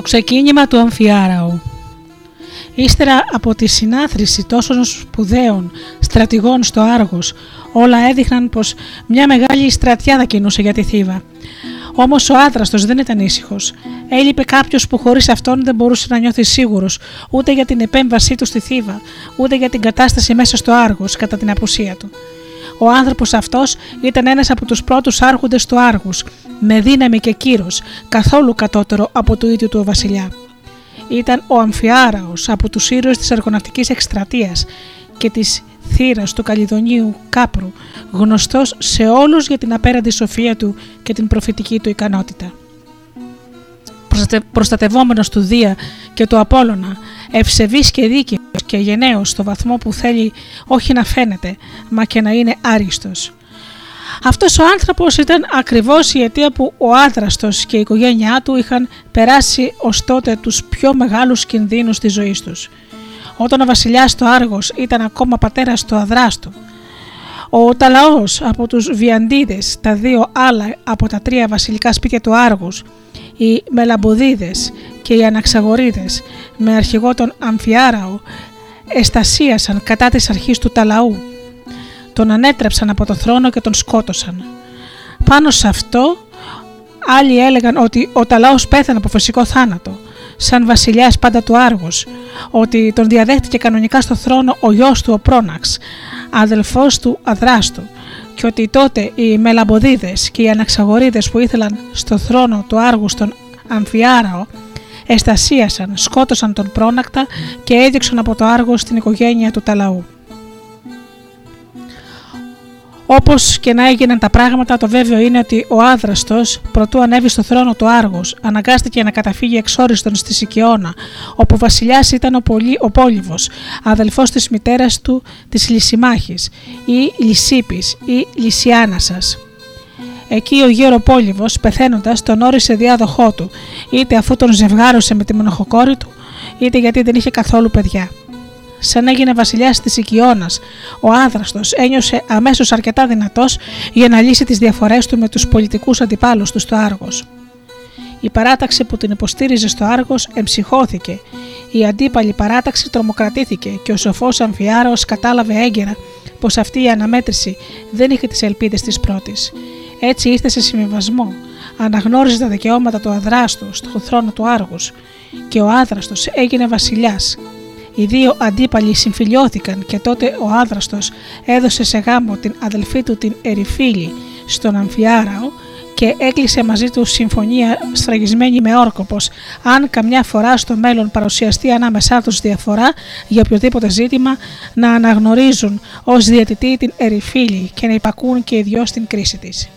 Το ξεκίνημα του Αμφιάραου Ύστερα από τη συνάθρηση τόσων σπουδαίων στρατηγών στο Άργος, όλα έδειχναν πως μια μεγάλη στρατιά θα κινούσε για τη Θήβα. Όμως ο άδραστος δεν ήταν ήσυχος. Έλειπε κάποιος που χωρίς αυτόν δεν μπορούσε να νιώθει σίγουρος ούτε για την επέμβασή του στη Θήβα, ούτε για την κατάσταση μέσα στο Άργος κατά την απουσία του. Ο άνθρωπος αυτός ήταν ένας από τους πρώτους άρχοντες του Άργους, με δύναμη και κύρος, καθόλου κατώτερο από του ίδιου του βασιλιά. Ήταν ο Αμφιάραος από τους ήρωες της αργοναυτικής εκστρατείας και της θύρας του Καλλιδονίου Κάπρου, γνωστός σε όλους για την απέραντη σοφία του και την προφητική του ικανότητα. Προστατευόμενος του Δία και του Απόλλωνα, ευσεβής και δίκαιος και γενναίος στο βαθμό που θέλει όχι να φαίνεται, μα και να είναι άριστος. Αυτός ο άνθρωπος ήταν ακριβώς η αιτία που ο άδραστος και η οικογένειά του είχαν περάσει ως τότε τους πιο μεγάλους κινδύνους της ζωής τους. Όταν ο βασιλιάς του Άργος ήταν ακόμα πατέρας του αδράστου, ο Ταλαός από τους Βιαντίδες, τα δύο άλλα από τα τρία βασιλικά σπίτια του Άργους, οι Μελαμποδίδες και οι Αναξαγορίδες με αρχηγό τον Αμφιάραο εστασίασαν κατά της αρχής του Ταλαού τον ανέτρεψαν από το θρόνο και τον σκότωσαν. Πάνω σε αυτό άλλοι έλεγαν ότι ο Ταλάος πέθανε από φυσικό θάνατο, σαν βασιλιάς πάντα του Άργος, ότι τον διαδέχτηκε κανονικά στο θρόνο ο γιος του ο Πρόναξ, αδελφός του Αδράστου, και ότι τότε οι Μελαμποδίδες και οι Αναξαγορίδες που ήθελαν στο θρόνο του Άργου στον Αμφιάραο εστασίασαν, σκότωσαν τον Πρόνακτα και έδιωξαν από το Άργο στην οικογένεια του Ταλαού. Όπως και να έγιναν τα πράγματα, το βέβαιο είναι ότι ο άδραστος, προτού ανέβει στο θρόνο του Άργου, αναγκάστηκε να καταφύγει εξόριστον στη Σικαιώνα, όπου ο βασιλιάς ήταν ο, Πολύ, ο Πόλυβος, αδελφός της μητέρας του της Λυσιμάχης, ή Λυσίπης ή Λυσιάνασας. Εκεί ο γέρο Πόλυβος, πεθαίνοντας, τον όρισε διάδοχό του, είτε αφού τον ζευγάρωσε με τη μονοχοκόρη του, είτε γιατί δεν είχε καθόλου παιδιά σαν έγινε βασιλιάς της Οικειώνας. Ο άδραστο ένιωσε αμέσως αρκετά δυνατός για να λύσει τις διαφορές του με τους πολιτικούς αντιπάλους του στο Άργος. Η παράταξη που την υποστήριζε στο Άργος εμψυχώθηκε. Η αντίπαλη παράταξη τρομοκρατήθηκε και ο σοφός Αμφιάρος κατάλαβε έγκαιρα πως αυτή η αναμέτρηση δεν είχε τις ελπίδες της πρώτης. Έτσι ήρθε σε συμβιβασμό. Αναγνώριζε τα δικαιώματα του αδράστου στον θρόνο του Άργους και ο άδραστο έγινε βασιλιάς οι δύο αντίπαλοι συμφιλιώθηκαν και τότε ο άδραστος έδωσε σε γάμο την αδελφή του την Ερυφίλη στον Αμφιάραο και έκλεισε μαζί του συμφωνία σφραγισμένη με όρκο πως αν καμιά φορά στο μέλλον παρουσιαστεί ανάμεσά τους διαφορά για οποιοδήποτε ζήτημα να αναγνωρίζουν ως διαιτητή την Ερυφίλη και να υπακούν και οι δυο στην κρίση της.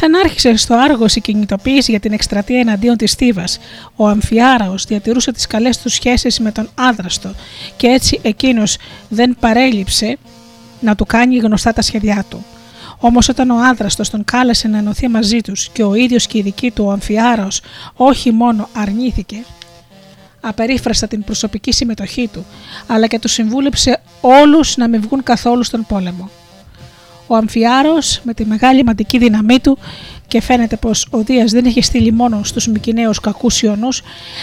Σαν άρχισε στο Άργος η κινητοποίηση για την εκστρατεία εναντίον της Θήβας, ο Αμφιάραος διατηρούσε τις καλές του σχέσεις με τον Άδραστο και έτσι εκείνος δεν παρέλειψε να του κάνει γνωστά τα σχέδιά του. Όμως όταν ο Άδραστος τον κάλεσε να ενωθεί μαζί τους και ο ίδιος και η δική του ο Αμφιάραος όχι μόνο αρνήθηκε, απερίφραστα την προσωπική συμμετοχή του, αλλά και του συμβούλεψε όλους να μην βγουν καθόλου στον πόλεμο. Ο Αμφιάρος με τη μεγάλη μαντική δύναμή του και φαίνεται πως ο Δίας δεν είχε στείλει μόνο στους Μικυναίους κακούς ιονούς,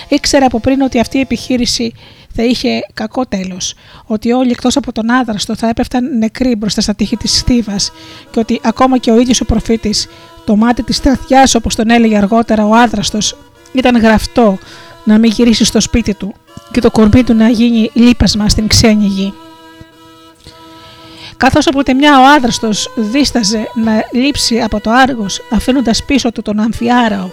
ήξερε από πριν ότι αυτή η επιχείρηση θα είχε κακό τέλος, ότι όλοι εκτός από τον άδραστο θα έπεφταν νεκροί μπροστά στα τείχη της Στίβας και ότι ακόμα και ο ίδιος ο προφήτης, το μάτι της στρατιάς όπως τον έλεγε αργότερα ο άδραστος, ήταν γραφτό να μην γυρίσει στο σπίτι του και το κορμί του να γίνει λίπασμα στην ξένη γη. Καθώς από τη μια ο άδραστος δίσταζε να λείψει από το Άργος αφήνοντας πίσω του τον Αμφιάραο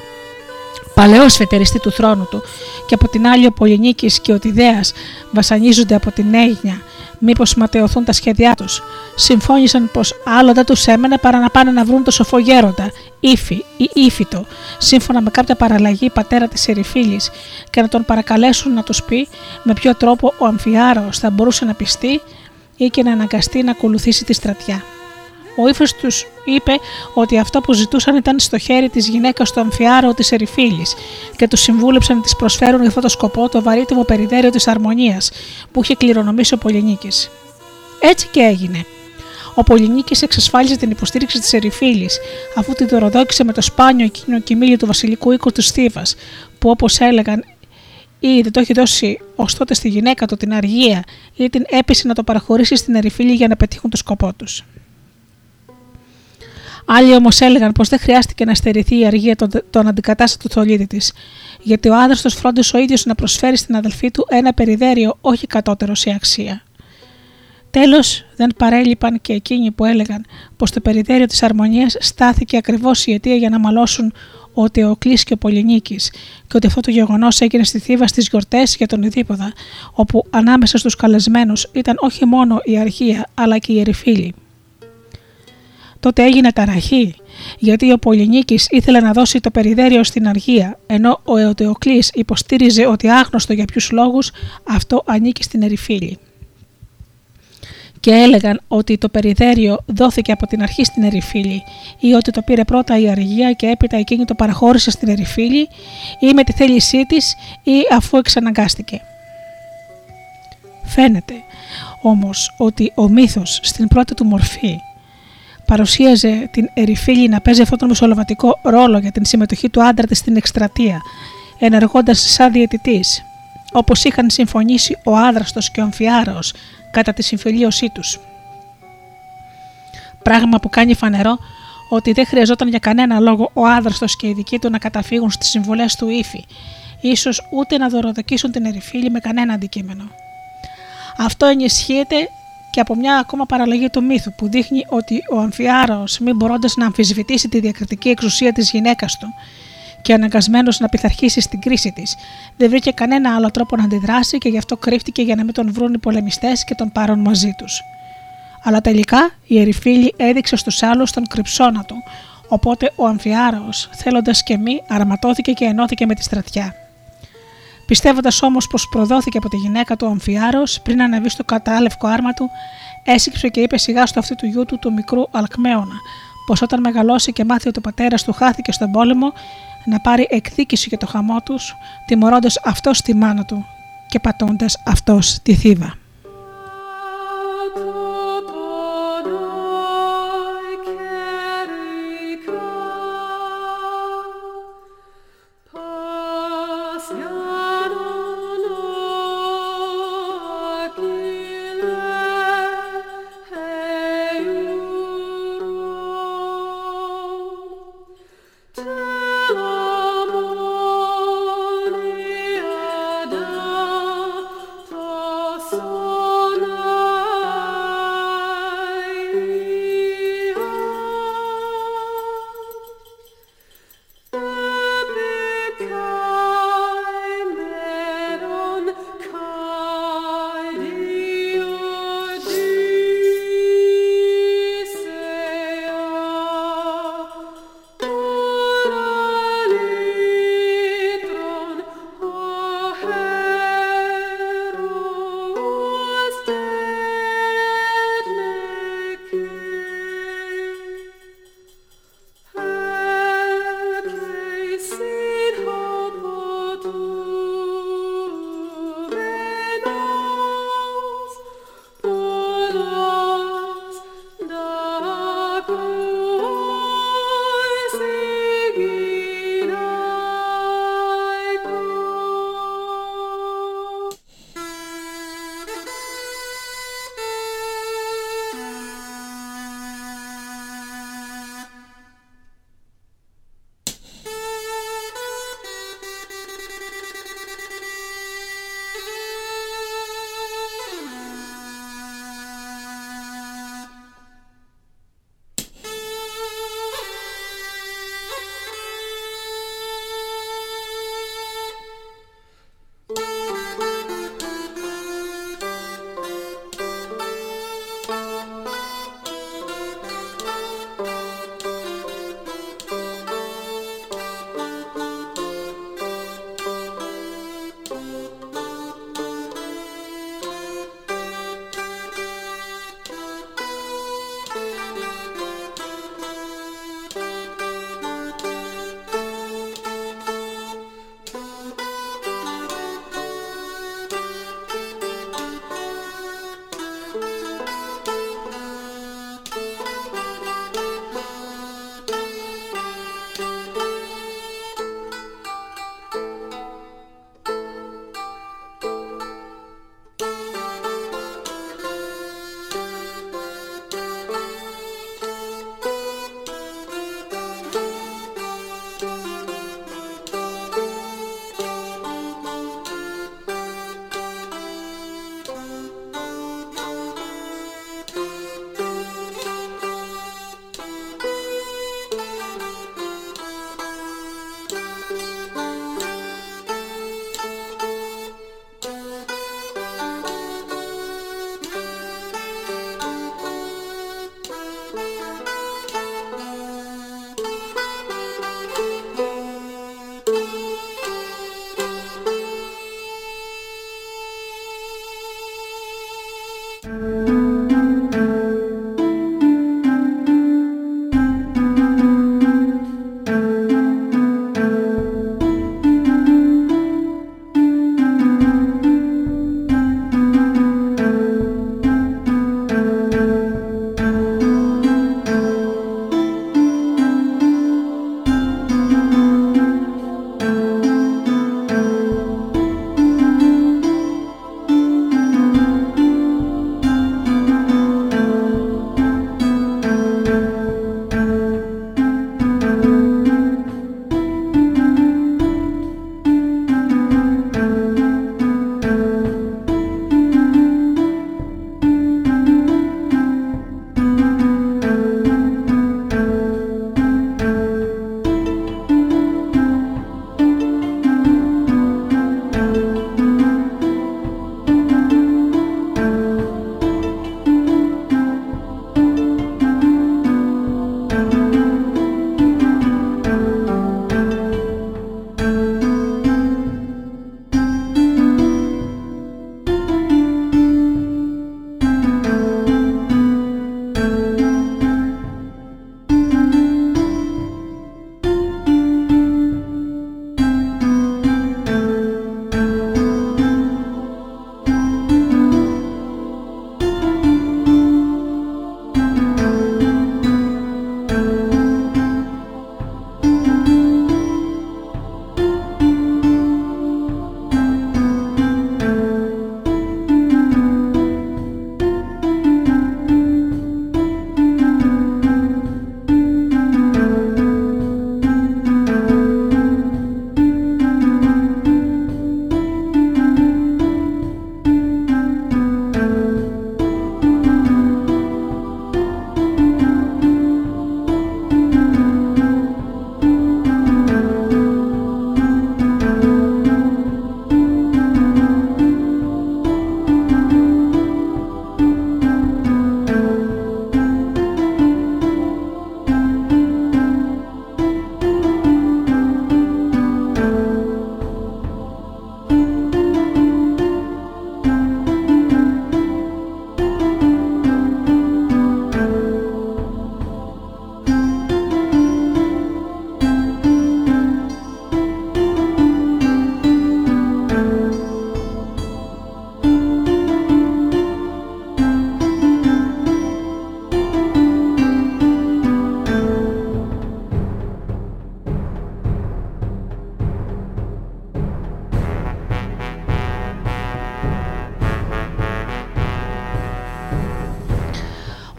παλαιός φετεριστή του θρόνου του και από την άλλη ο Πολυνίκης και ο Τιδέας βασανίζονται από την έγνοια μήπως ματαιωθούν τα σχέδιά τους. Συμφώνησαν πως άλλο δεν τους έμενε παρά να πάνε να βρουν το σοφό γέροντα, ύφη ή ύφητο, σύμφωνα με κάποια παραλλαγή πατέρα της Ερυφίλης και να τον παρακαλέσουν να τους πει με ποιο τρόπο ο Αμφιάραος θα μπορούσε να πιστεί ή και να αναγκαστεί να ακολουθήσει τη στρατιά. Ο ύφος τους είπε ότι αυτό που ζητούσαν ήταν στο χέρι της γυναίκας του Αμφιάρο της Ερυφίλης και τους συμβούλεψαν να της προσφέρουν για αυτό το σκοπό το βαρύτιμο περιδέριο της Αρμονίας που είχε κληρονομήσει ο Πολυνίκης. Έτσι και έγινε. Ο Πολυνίκης εξασφάλιζε την υποστήριξη της Ερυφίλης, αφού την δωροδόκησε με το σπάνιο εκείνο κοιμήλιο του βασιλικού οίκου του Στίβα, που όπως έλεγαν ή δεν το έχει δώσει ως τότε στη γυναίκα του την αργία ή την έπεισε να το παραχωρήσει στην Ερυφίλη για να πετύχουν το σκοπό τους. Άλλοι όμως έλεγαν πως δεν χρειάστηκε να στερηθεί η αργία τον, τον αντικατάστατο θολίδι της, γιατί ο άδραστο φρόντισε ο ίδιος να προσφέρει στην αδελφή του ένα περιδέριο όχι κατώτερο σε αξία. Τέλος, δεν παρέλειπαν και εκείνοι που έλεγαν πως το περιδέριο της αρμονίας στάθηκε ακριβώς η αιτία για να μαλώσουν ο Θεοκλή και ο Πολυνίκης, και ότι αυτό το γεγονός έγινε στη Θήβα στις γιορτές για τον Ιδίποδα, όπου ανάμεσα στους καλεσμένους ήταν όχι μόνο η αρχία αλλά και η ερηφίλη. Τότε έγινε ταραχή, γιατί ο Πολυνίκης ήθελε να δώσει το περιδέριο στην αργία, ενώ ο Εωτεοκλής υποστήριζε ότι άγνωστο για ποιους λόγους αυτό ανήκει στην ερηφίλη και έλεγαν ότι το περιδέριο δόθηκε από την αρχή στην Ερυφίλη ή ότι το πήρε πρώτα η Αργία και έπειτα εκείνη το παραχώρησε στην Ερυφίλη ή με τη θέλησή της ή αφού εξαναγκάστηκε. Φαίνεται όμως ότι ο μύθος στην πρώτη του μορφή παρουσίαζε την Ερυφίλη να παίζει αυτόν τον μεσολαβατικό ρόλο για την συμμετοχή του άντρα της στην εκστρατεία, ενεργώντας σαν διαιτητής, όπως είχαν συμφωνήσει ο άδραστος και ο αμφιάραος κατά τη συμφιλίωσή τους. Πράγμα που κάνει φανερό ότι δεν χρειαζόταν για κανένα λόγο ο άδραστος και οι δικοί του να καταφύγουν στις συμβουλές του ύφη, ίσως ούτε να δωροδοκίσουν την ερηφίλη με κανένα αντικείμενο. Αυτό ενισχύεται και από μια ακόμα παραλλαγή του μύθου που δείχνει ότι ο Αμφιάραος μην μπορώντας να αμφισβητήσει τη διακριτική εξουσία της γυναίκας του και αναγκασμένος να πειθαρχήσει στην κρίση της. Δεν βρήκε κανένα άλλο τρόπο να αντιδράσει και γι' αυτό κρύφτηκε για να μην τον βρουν οι πολεμιστές και τον πάρουν μαζί τους. Αλλά τελικά η Ερυφίλη έδειξε στους άλλους τον κρυψώνα του, οπότε ο Αμφιάραο, θέλοντας και μη, αραματώθηκε και ενώθηκε με τη στρατιά. Πιστεύοντας όμως πως προδόθηκε από τη γυναίκα του Αμφιάρος πριν ανεβεί στο κατάλευκο άρμα του, έσυξε και είπε σιγά στο αυτή του γιού του του μικρού Αλκμαίωνα, πως όταν μεγαλώσει και μάθει ότι ο πατέρας του χάθηκε στον πόλεμο, να πάρει εκδίκηση για το χαμό τους, τιμωρώντας αυτός τη μάνα του και πατώντας αυτός τη θύβα.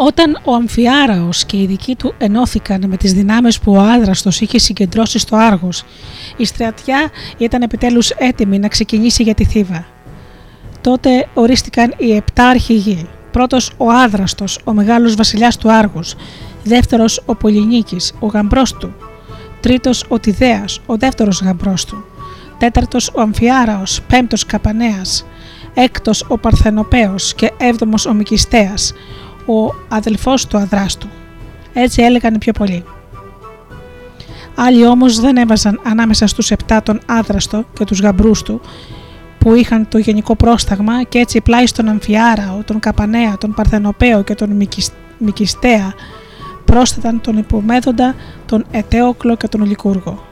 Όταν ο Αμφιάραος και οι δικοί του ενώθηκαν με τις δυνάμεις που ο Άδραστος είχε συγκεντρώσει στο Άργος, η στρατιά ήταν επιτέλους έτοιμη να ξεκινήσει για τη Θήβα. Τότε ορίστηκαν οι επτά αρχηγοί. Πρώτος ο Άδραστος, ο μεγάλος βασιλιάς του Άργους. Δεύτερος ο Πολυνίκης, ο γαμπρός του. Τρίτος ο Τιδέας, ο δεύτερος γαμπρός του. Τέταρτος ο Αμφιάραος, πέμπτος Καπανέας. Έκτος ο Παρθενοπαίος και έβδομος ο Μικιστέας, ο αδελφός του αδράστου. Έτσι έλεγαν οι πιο πολλοί. Άλλοι όμως δεν έβαζαν ανάμεσα στους επτά τον άδραστο και τους γαμπρούς του που είχαν το γενικό πρόσταγμα και έτσι πλάι στον Αμφιάραο, τον Καπανέα, τον Παρθενοπαίο και τον Μικιστέα πρόσθεταν τον υπομέδοντα, τον Ετέοκλο και τον Λικούργο.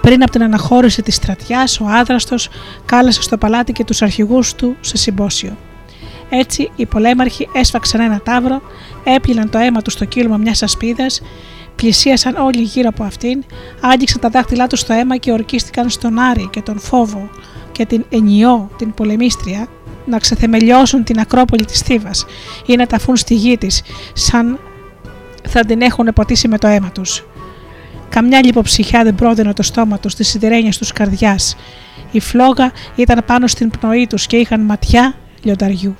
Πριν από την αναχώρηση της στρατιάς, ο άδραστος κάλεσε στο παλάτι και τους αρχηγούς του σε συμπόσιο. Έτσι οι πολέμαρχοι έσφαξαν ένα τάβρο, έπλυναν το αίμα τους στο κύλωμα μιας ασπίδας, πλησίασαν όλοι γύρω από αυτήν, άγγιξαν τα δάχτυλά τους στο αίμα και ορκίστηκαν στον Άρη και τον Φόβο και την Ενιό, την πολεμίστρια, να ξεθεμελιώσουν την Ακρόπολη της Θήβας ή να ταφούν στη γη της, σαν θα την έχουν ποτίσει με το αίμα τους. Καμιά λιποψυχιά δεν πρόδινε το στόμα τους στι σιδερένιε τους καρδιάς. Η φλόγα ήταν πάνω στην πνοή τους και είχαν ματιά λιονταριού.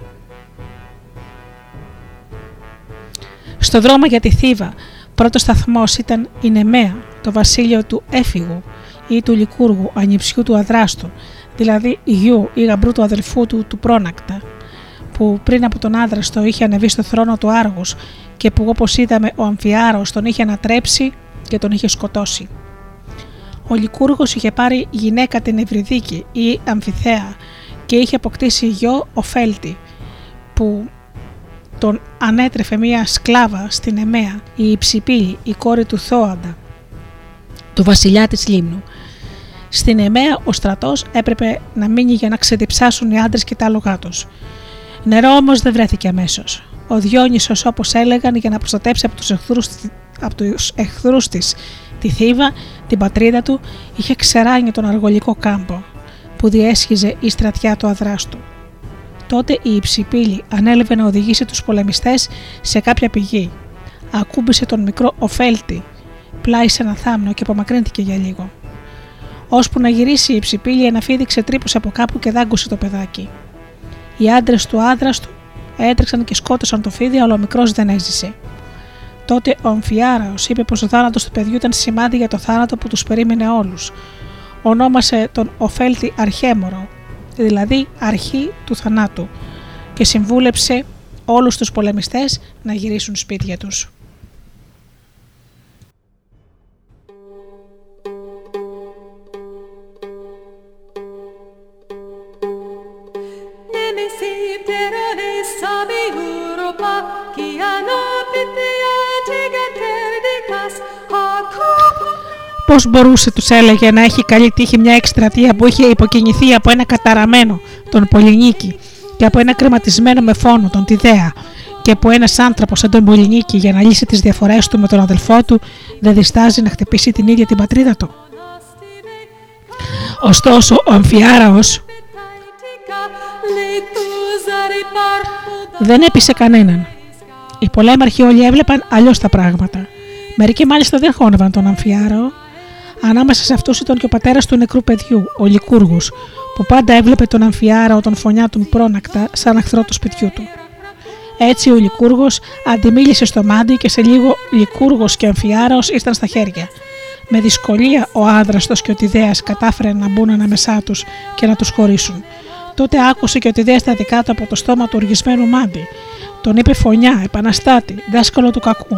Στο δρόμο για τη Θήβα, πρώτος σταθμός ήταν η Νεμαία, το βασίλειο του Έφηγου ή του Λικούργου, ανιψιού του Αδράστου, δηλαδή γιου ή γαμπρού του αδελφού του του Πρόνακτα, που πριν από τον Άδραστο είχε ανεβεί στο θρόνο του Άργους και που όπως είδαμε ο Αμφιάρος τον είχε ανατρέψει και τον είχε σκοτώσει. Ο Λικούργος είχε πάρει γυναίκα την Ευρυδίκη ή Αμφιθέα και είχε αποκτήσει γιο Οφέλτη που τον ανέτρεφε μία σκλάβα στην Εμέα, η Υψηπίλη, η κόρη του Θόαντα, του βασιλιά της Λίμνου. Στην Εμέα ο στρατός έπρεπε να μείνει για να ξεδιψάσουν οι άντρες και τα άλογά τους. Νερό όμως δεν βρέθηκε αμέσως. Ο Διόνυσος όπως έλεγαν για να προστατέψει από τους εχθρούς, από τους εχθρούς της τη Θήβα, την πατρίδα του, είχε ξεράνει τον αργολικό κάμπο που διέσχιζε η στρατιά του αδράστου. Τότε η Υψηπίλη ανέλευε να οδηγήσει τους πολεμιστές σε κάποια πηγή. Ακούμπησε τον μικρό Οφέλτη, πλάι σε ένα θάμνο και απομακρύνθηκε για λίγο. Ώσπου να γυρίσει η Υψηπίλη, ένα φίδι ξετρύπωσε από κάπου και δάγκωσε το παιδάκι. Οι άντρες του άδραστου έτρεξαν και σκότωσαν το φίδι, αλλά ο μικρός δεν έζησε. Τότε ο Αμφιάραο είπε πως ο θάνατος του παιδιού ήταν σημάδι για το θάνατο που τους περίμενε όλους. Ονόμασε τον Οφέλτη Αρχέμορο, δηλαδή αρχή του θανάτου, και συμβούλεψε όλους τους πολεμιστές να γυρίσουν σπίτια τους. Πώς μπορούσε, τους έλεγε, να έχει καλή τύχη μια εκστρατεία που είχε υποκινηθεί από ένα καταραμένο, τον Πολυνίκη, και από ένα κρεματισμένο με φόνο, τον Τιδέα, και που ένας άνθρωπος σαν τον Πολυνίκη για να λύσει τις διαφορές του με τον αδελφό του δεν διστάζει να χτυπήσει την ίδια την πατρίδα του. Ωστόσο, ο Αμφιάραος δεν έπεισε κανέναν. Οι πολέμαρχοι όλοι έβλεπαν αλλιώς τα πράγματα. Μερικοί μάλιστα δεν χώνευαν τον Αμφιάραο Ανάμεσα σε αυτούς ήταν και ο πατέρας του νεκρού παιδιού, ο Λικούργος, που πάντα έβλεπε τον Αμφιάρα όταν φωνιά του πρόνακτα σαν εχθρό του σπιτιού του. Έτσι ο Λικούργος αντιμίλησε στο μάντι και σε λίγο Λικούργος και Αμφιάραο ήρθαν στα χέρια. Με δυσκολία ο άδραστος και ο Τιδέας κατάφεραν να μπουν ανάμεσά τους και να τους χωρίσουν. Τότε άκουσε και ο Τιδέας τα δικά του από το στόμα του οργισμένου μάντι. Τον είπε φωνιά, επαναστάτη, δάσκαλο του κακού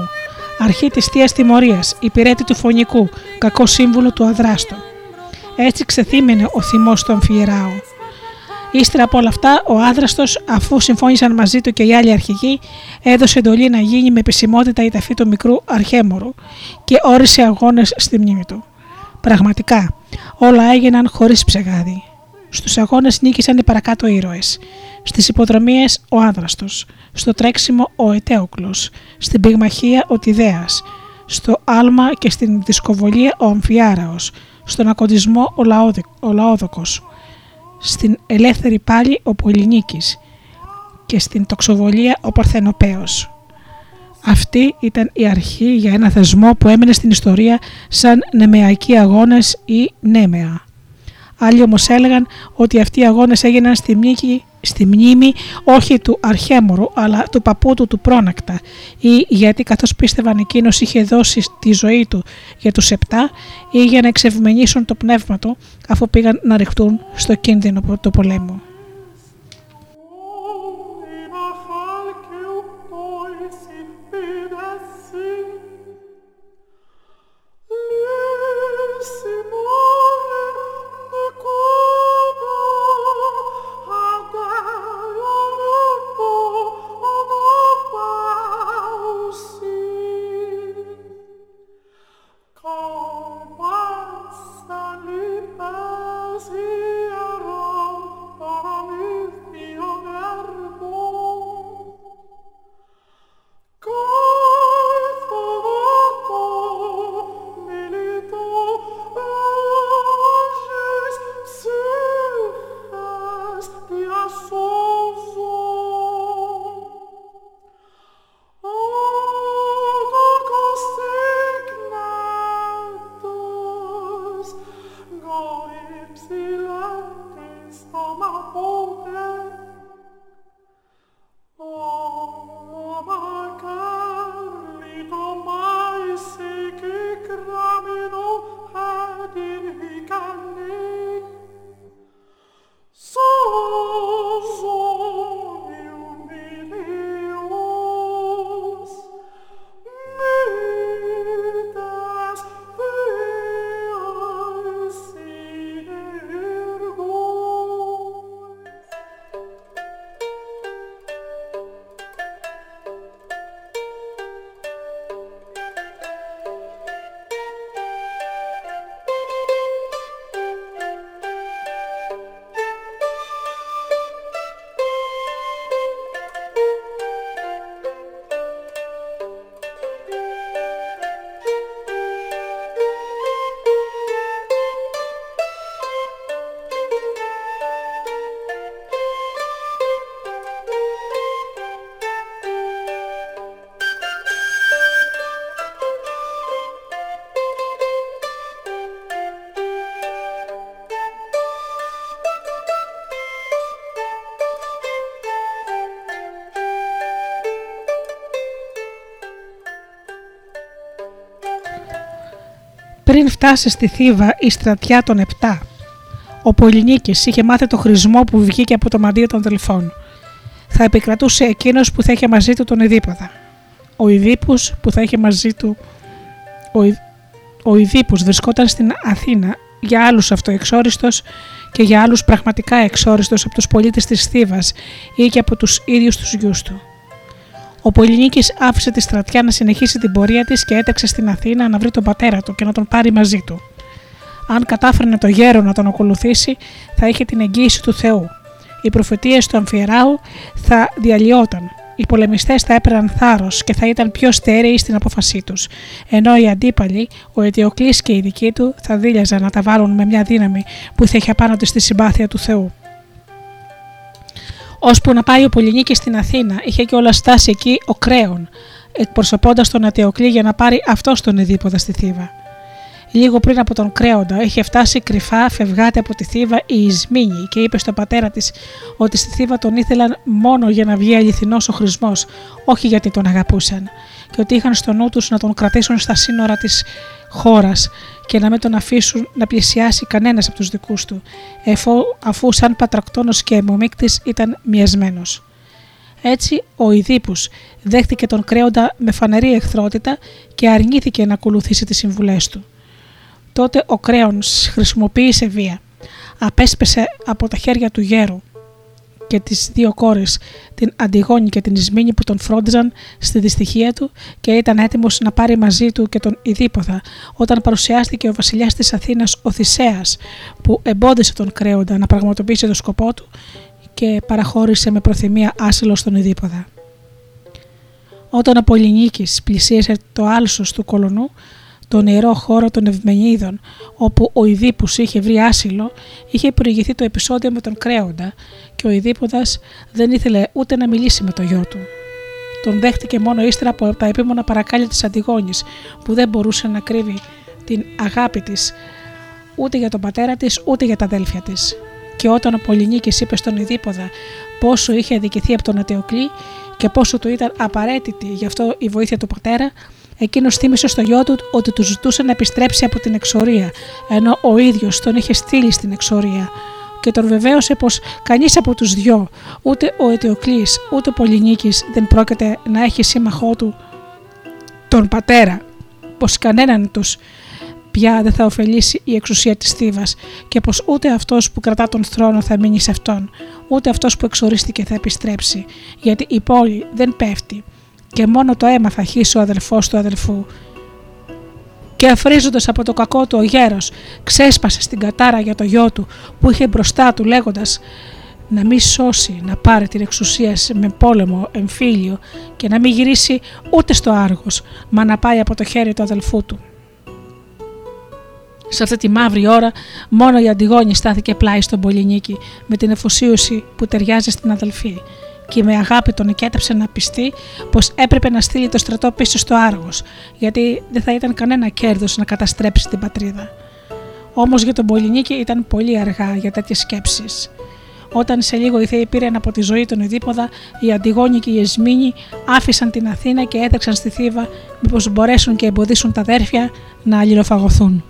αρχή της θείας τιμωρίας, υπηρέτη του φωνικού, κακό σύμβουλο του αδράστου. Έτσι ξεθύμινε ο θυμός του Αμφιεράου. Ύστερα από όλα αυτά, ο άδραστο, αφού συμφώνησαν μαζί του και οι άλλοι αρχηγοί, έδωσε εντολή να γίνει με επισημότητα η ταφή του μικρού Αρχέμορου και όρισε αγώνες στη μνήμη του. Πραγματικά, όλα έγιναν χωρίς ψεγάδι. Στους αγώνες νίκησαν οι παρακάτω ήρωες. Στις υποδρομίες ο Άδραστο, στο τρέξιμο ο Ετέοκλος, στην πυγμαχία ο Τιδέας, στο άλμα και στην δισκοβολία ο Αμφιάραος, στον ακοντισμό ο, Λαόδη, ο Λαόδοκος, στην ελεύθερη πάλι ο Πολυνίκης και στην τοξοβολία ο Παρθενοπαίος. Αυτή ήταν η αρχή για ένα θεσμό που έμενε στην ιστορία σαν νεμεακοί αγώνες ή νέμεα. Άλλοι όμως έλεγαν ότι αυτοί οι αγώνες έγιναν στη, μνήμη, στη μνήμη όχι του αρχέμορου αλλά του παππού του του πρόνακτα ή γιατί καθώς πίστευαν εκείνος είχε δώσει τη ζωή του για τους επτά ή για να εξευμενήσουν το πνεύμα του αφού πήγαν να ρηχτούν στο κίνδυνο του πολέμου. Πριν φτάσει στη Θήβα η στρατιά των Επτά, ο Πολυνίκης είχε μάθει το χρησμό που βγήκε από το μαντίο των Δελφών. Θα επικρατούσε εκείνος που θα είχε μαζί του τον Ιδίποδα. Ο Ιδίπους που θα είχε μαζί του. Ο, ο Ιδίπους βρισκόταν στην Αθήνα για άλλους αυτοεξόριστος και για άλλους πραγματικά εξόριστος από τους πολίτες της Θήβας ή και από τους ίδιους τους γιους του. Ο Πολυνίκη άφησε τη στρατιά να συνεχίσει την πορεία της και έταξε στην Αθήνα να βρει τον πατέρα του και να τον πάρει μαζί του. Αν κατάφερνε το γέρο να τον ακολουθήσει, θα είχε την εγγύηση του Θεού. Οι προφητείες του Αμφιεράου θα διαλυόταν. Οι πολεμιστές θα έπαιρναν θάρρος και θα ήταν πιο στέρεοι στην απόφασή τους, ενώ οι αντίπαλοι, ο Αιτιοκλής και οι δικοί του, θα δίλιαζαν να τα βάλουν με μια δύναμη που θα είχε απάνω της στη συμπάθεια του Θεού ώσπου να πάει ο Πολυνίκης στην Αθήνα, είχε και όλα στάσει εκεί ο Κρέον, εκπροσωπώντας τον Ατεοκλή για να πάρει αυτό τον Εδίποδα στη Θήβα. Λίγο πριν από τον Κρέοντα είχε φτάσει κρυφά φευγάτε από τη Θήβα η Ισμήνη και είπε στον πατέρα της ότι στη Θήβα τον ήθελαν μόνο για να βγει αληθινός ο χρησμός, όχι γιατί τον αγαπούσαν, και ότι είχαν στο νου τους να τον κρατήσουν στα σύνορα της χώρας και να μην τον αφήσουν να πλησιάσει κανένας από τους δικούς του, αφού σαν πατρακτόνο και αιμομίκτη ήταν μιασμένο. Έτσι, ο Ιδίπους δέχτηκε τον κρέοντα με φανερή εχθρότητα και αρνήθηκε να ακολουθήσει τις συμβουλές του. Τότε ο κρέον χρησιμοποίησε βία. Απέσπεσε από τα χέρια του γέρου και τις δύο κόρες, την Αντιγόνη και την Ισμήνη που τον φρόντιζαν στη δυστυχία του και ήταν έτοιμος να πάρει μαζί του και τον Ιδίποδα όταν παρουσιάστηκε ο βασιλιάς της Αθήνας ο Θησέας που εμπόδισε τον Κρέοντα να πραγματοποιήσει το σκοπό του και παραχώρησε με προθυμία άσυλο στον Ιδίποδα. Όταν ο Πολυνίκης πλησίασε το άλσος του κολονού, τον ιερό χώρο των Ευμενίδων, όπου ο Ιδίπους είχε βρει άσυλο, είχε προηγηθεί το επεισόδιο με τον Κρέοντα και ο Ιδίποδας δεν ήθελε ούτε να μιλήσει με το γιο του. τον δέχτηκε μόνο ύστερα από τα επίμονα παρακάλια της Αντιγόνης, που δεν μπορούσε να κρύβει την αγάπη της ούτε για τον πατέρα της ούτε για τα αδέλφια της. Και όταν ο Πολυνίκης είπε στον Ιδίποδα πόσο είχε αδικηθεί από τον Ατεοκλή και πόσο του ήταν απαραίτητη γι' αυτό η βοήθεια του πατέρα, εκείνος θύμισε στο γιο του ότι του ζητούσε να επιστρέψει από την εξορία, ενώ ο ίδιος τον είχε στείλει στην εξορία. Και τον βεβαίωσε πως κανείς από τους δυο, ούτε ο Αιτιοκλής ούτε ο Πολυνίκης, δεν πρόκειται να έχει σύμμαχό του τον πατέρα, πως κανέναν τους πια δεν θα ωφελήσει η εξουσία της Θήβας και πως ούτε αυτός που κρατά τον θρόνο θα μείνει σε αυτόν, ούτε αυτός που εξορίστηκε θα επιστρέψει, γιατί η πόλη δεν πέφτει και μόνο το αίμα θα χύσει ο αδελφός του αδελφού. Και αφρίζοντας από το κακό του ο γέρος, ξέσπασε στην κατάρα για το γιο του που είχε μπροστά του λέγοντας να μην σώσει να πάρει την εξουσία με πόλεμο εμφύλιο και να μην γυρίσει ούτε στο Άργος, μα να πάει από το χέρι του αδελφού του. Σε αυτή τη μαύρη ώρα, μόνο η Αντιγόνη στάθηκε πλάι στον Πολυνίκη με την εφοσίωση που ταιριάζει στην αδελφή και με αγάπη τον εκέτρεψε να πιστεί πως έπρεπε να στείλει το στρατό πίσω στο Άργος, γιατί δεν θα ήταν κανένα κέρδος να καταστρέψει την πατρίδα. Όμως για τον Πολυνίκη ήταν πολύ αργά για τέτοιες σκέψεις. Όταν σε λίγο οι Θεοί πήραν από τη ζωή τον Ιδίποδα, οι Αντιγόνοι και οι Εσμήνοι άφησαν την Αθήνα και έτρεξαν στη Θήβα, μήπως μπορέσουν και εμποδίσουν τα αδέρφια να αλληλοφαγωθούν.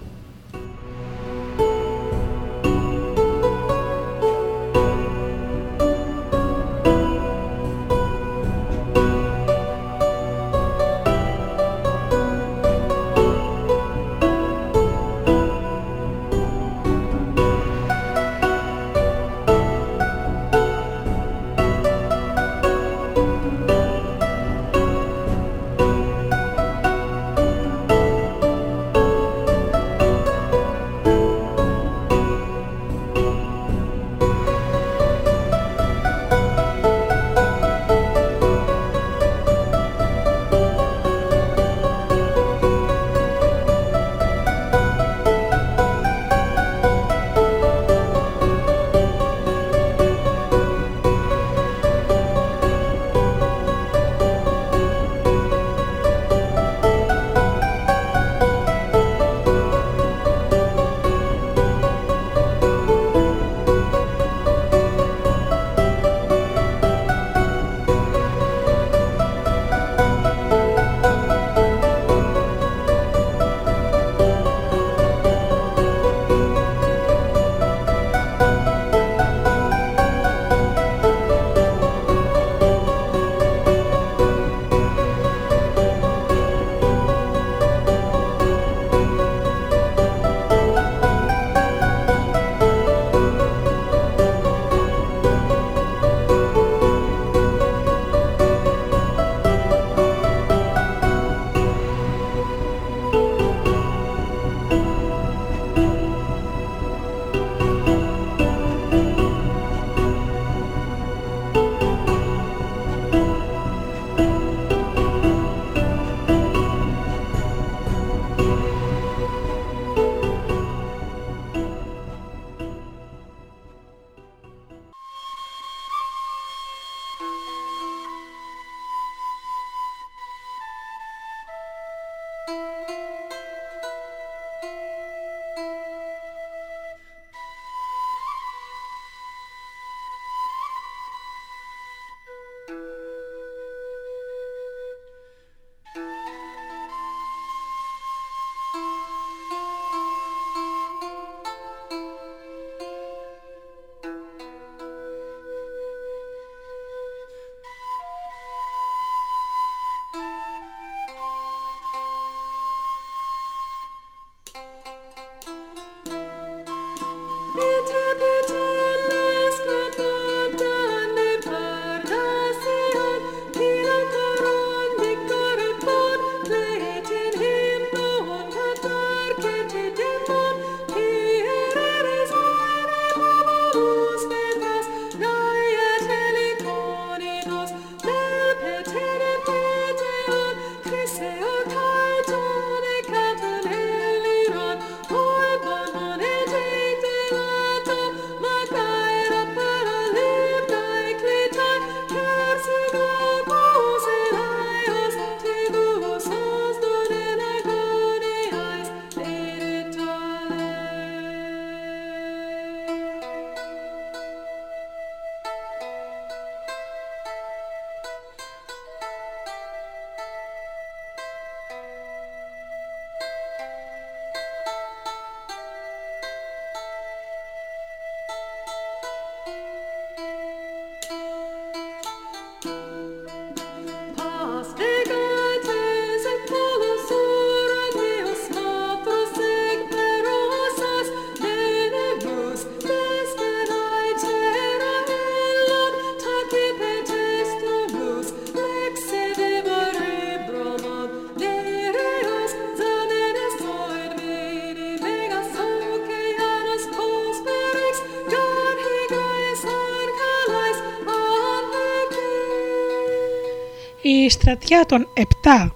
Στρατιά των Επτά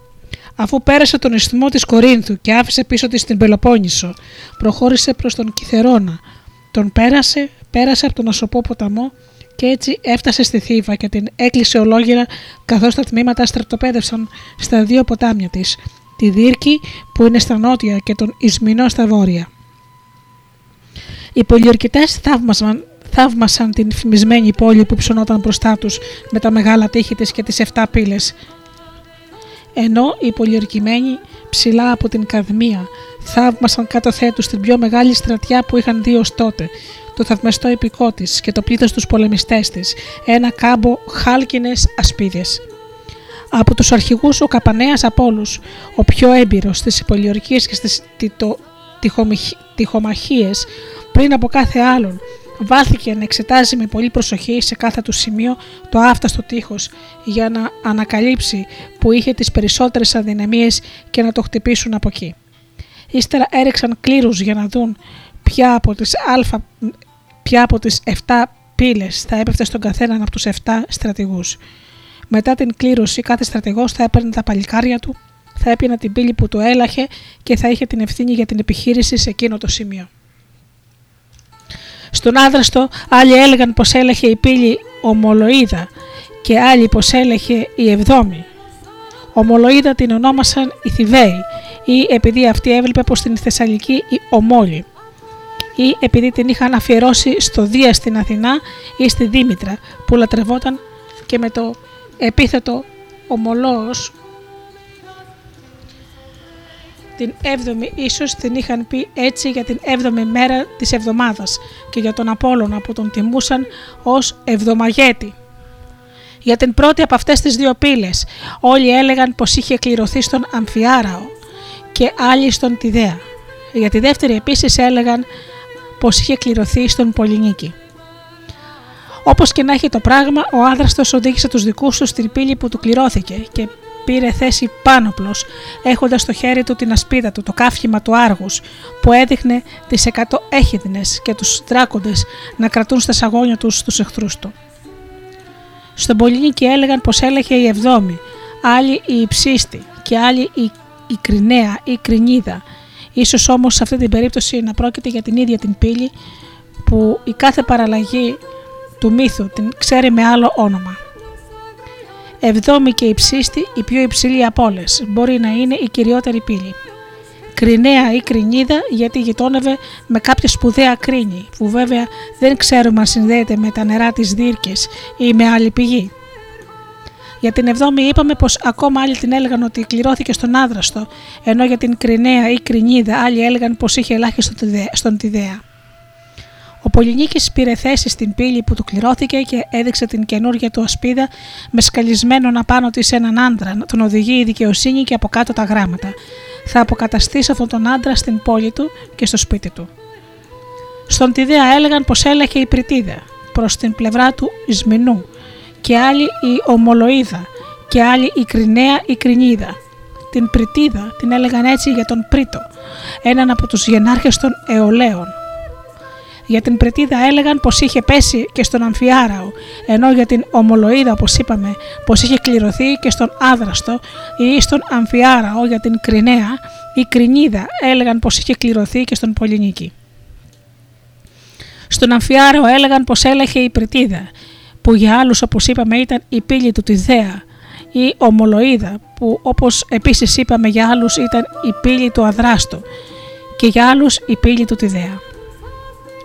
αφού πέρασε τον ισθμό της Κορίνθου και άφησε πίσω της την Πελοπόννησο, προχώρησε προς τον Κιθερώνα. Τον πέρασε, πέρασε από τον Ασωπό ποταμό και έτσι έφτασε στη Θήβα και την έκλεισε ολόγυρα καθώς τα τμήματα στρατοπέδευσαν στα δύο ποτάμια της, τη Δίρκη που είναι στα νότια και τον Ισμηνό στα βόρεια. Οι πολιορκητές θαύμασαν, θαύμασαν την φημισμένη πόλη που ψωνόταν μπροστά τους με τα μεγάλα τείχη της και τις 7 πύλες ενώ οι πολιορκημένοι ψηλά από την Καδμία θαύμασαν κάτω θέτους την πιο μεγάλη στρατιά που είχαν δει ως τότε, το θαυμαστό υπηκό της και το πλήθος τους πολεμιστές της, ένα κάμπο χάλκινες ασπίδες. Από τους αρχηγούς ο Καπανέας από όλους, ο πιο έμπειρος στις πολιορκίες και στις τυχομαχίες πριν από κάθε άλλον, Βάλθηκε να εξετάζει με πολύ προσοχή σε κάθε του σημείο το άφταστο τείχος για να ανακαλύψει που είχε τις περισσότερες αδυναμίες και να το χτυπήσουν από εκεί. Ύστερα έριξαν κλήρους για να δουν ποια από τις, αλφα, ποια από τις 7 πύλες θα έπεφτε στον καθέναν από τους 7 στρατηγούς. Μετά την κλήρωση κάθε στρατηγός θα έπαιρνε τα παλικάρια του, θα έπαιρνε την πύλη που του έλαχε και θα είχε την ευθύνη για την επιχείρηση σε εκείνο το σημείο. Στον άδραστο άλλοι έλεγαν πως έλεγε η πύλη Ομολογίδα και άλλοι πως έλεγε η Εβδόμη. Ομολογίδα την ονόμασαν η Θηβαίη ή επειδή αυτή έβλεπε πως στην Θεσσαλική η Ομόλη ή επειδή την είχαν αφιερώσει στο Δία στην Αθηνά ή στη Δήμητρα που λατρευόταν και με το επίθετο ομολόος την 7η ίσως την είχαν πει έτσι για την 7η μέρα της εβδομάδας και για τον Απόλλωνα που τον τιμούσαν ως Εβδομαγέτη. Για την πρώτη από αυτές τις δύο πύλες όλοι έλεγαν πως είχε κληρωθεί στον Αμφιάραο και άλλοι στον Τιδέα. Για τη δεύτερη επίσης έλεγαν πως είχε κληρωθεί στον Πολυνίκη. Όπως και να έχει το πράγμα, ο άδραστος οδήγησε τους δικούς του στην πύλη που του κληρώθηκε και πήρε θέση πάνωπλος, έχοντας στο χέρι του την ασπίδα του, το κάφημα του Άργους, που έδειχνε τις εκατό έχιδνες και τους δράκοντες να κρατούν στα σαγόνια τους τους εχθρούς του. Στον Πολυνίκη έλεγαν πως έλεγε η Εβδόμη, άλλοι η Υψίστη και άλλοι η, η Κρινέα ή η Κρινίδα. Ίσως όμως σε αυτή την περίπτωση να πρόκειται για την ίδια την πύλη που η κάθε παραλλαγή του μύθου την ξέρει με άλλο όνομα. Εβδόμη και υψίστη, η πιο υψηλή από όλες. Μπορεί να είναι η κυριότερη πύλη. Κρινέα ή κρινίδα γιατί γειτόνευε με κάποια σπουδαία κρίνη, που βέβαια δεν ξέρουμε αν συνδέεται με τα νερά της Δίρκες ή με άλλη πηγή. Για την Εβδόμη είπαμε πως ακόμα άλλοι την έλεγαν ότι κληρώθηκε στον Άδραστο, ενώ για την Κρινέα ή Κρινίδα άλλοι έλεγαν πως είχε ελάχιστο στον Τιδέα. Ο Πολυνίκης πήρε θέση στην πύλη που του κληρώθηκε και έδειξε την καινούργια του ασπίδα με σκαλισμένον απάνω της έναν άντρα, τον οδηγεί η δικαιοσύνη και από κάτω τα γράμματα. Θα αποκαταστήσει αυτόν τον άντρα στην πόλη του και στο σπίτι του. Στον Τιδέα έλεγαν πως έλεγε η Πριτίδα προς την πλευρά του Ισμηνού και άλλη η Ομολογίδα και άλλη η Κρινέα η Κρινίδα. Την Πριτίδα την έλεγαν έτσι για τον Πρίτο, έναν από τους γενάρχες των Εολαίων για την Πρετίδα έλεγαν πως είχε πέσει και στον Αμφιάραο, ενώ για την Ομολογίδα, όπως είπαμε, πως είχε κληρωθεί και στον Άδραστο ή στον Αμφιάραο για την Κρινέα ή Κρινίδα έλεγαν πως είχε κληρωθεί και στον Πολυνίκη. Στον Αμφιάραο έλεγαν πως έλεγε η Πρετίδα, που για άλλους όπως είπαμε ήταν η πύλη του Τιδέα, ή Ομολογίδα, που όπως επίσης είπαμε για άλλους ήταν η πύλη του Αδράστου και για άλλους η πύλη του Τιδέα.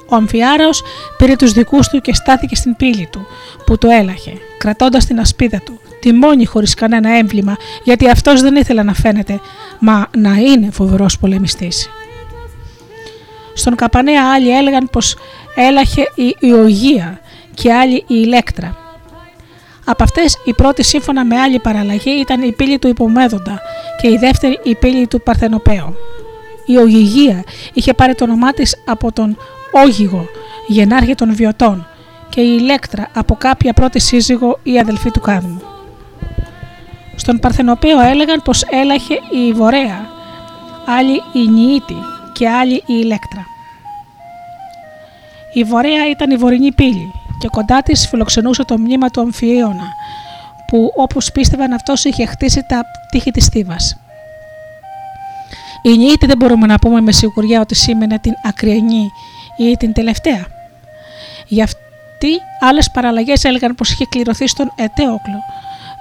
Ο Αμφιάραος πήρε τους δικούς του και στάθηκε στην πύλη του, που το έλαχε, κρατώντας την ασπίδα του, τιμόνι χωρίς κανένα έμβλημα, γιατί αυτός δεν ήθελε να φαίνεται, μα να είναι φοβερός πολεμιστής. Στον Καπανέα άλλοι έλεγαν πως έλαχε η Ιωγία και άλλοι η Ηλέκτρα. Από αυτές η πρώτη σύμφωνα με άλλη παραλλαγή ήταν η πύλη του Υπομέδοντα και η δεύτερη η πύλη του Παρθενοπαίου. Η Ογυγία είχε πάρει το όνομά της από τον Όγιγο, γενάρχη των Βιωτών, και η Ηλέκτρα από κάποια πρώτη σύζυγο ή αδελφή του Κάδμου. Στον Παρθενοπαίο έλεγαν πως έλαχε η Βορέα, άλλη η Νιήτη και άλλη η Ηλέκτρα. Η Βορέα ήταν η βορεινή πύλη και κοντά της φιλοξενούσε το μνήμα του Αμφιέωνα, που όπως πίστευαν αυτός είχε χτίσει τα τείχη της Θήβας. Η νύχτη δεν μπορούμε να πούμε με σιγουριά ότι σήμαινε την ακριανή ή την τελευταία. Γι' αυτή άλλες παραλλαγές έλεγαν πως είχε κληρωθεί στον Ετέοκλο,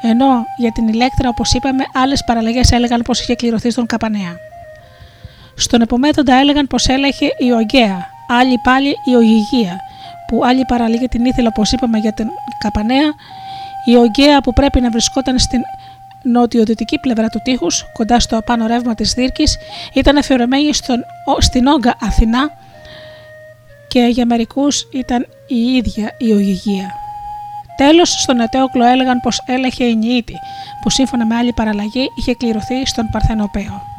ενώ για την Ηλέκτρα, όπως είπαμε, άλλες παραλλαγές έλεγαν πως είχε κληρωθεί στον Καπανέα. Στον επομέτοντα έλεγαν πως έλεγε η Ογκαία, άλλοι πάλι η Ογυγία, που άλλη παραλίγη την ήθελε όπως είπαμε για την Καπανέα, η Ογκαία που πρέπει να βρισκόταν στην νοτιοδυτική πλευρά του τείχους, κοντά στο απάνω ρεύμα της Δίρκη, ήταν αφιερωμένη στον, στην Όγκα Αθηνά και για μερικούς ήταν η ίδια η Ογυγία. Τέλος, στον Ετέοκλο έλεγαν πως έλεγε η Νιήτη, που σύμφωνα με άλλη παραλλαγή είχε κληρωθεί στον Παρθενοπαίο.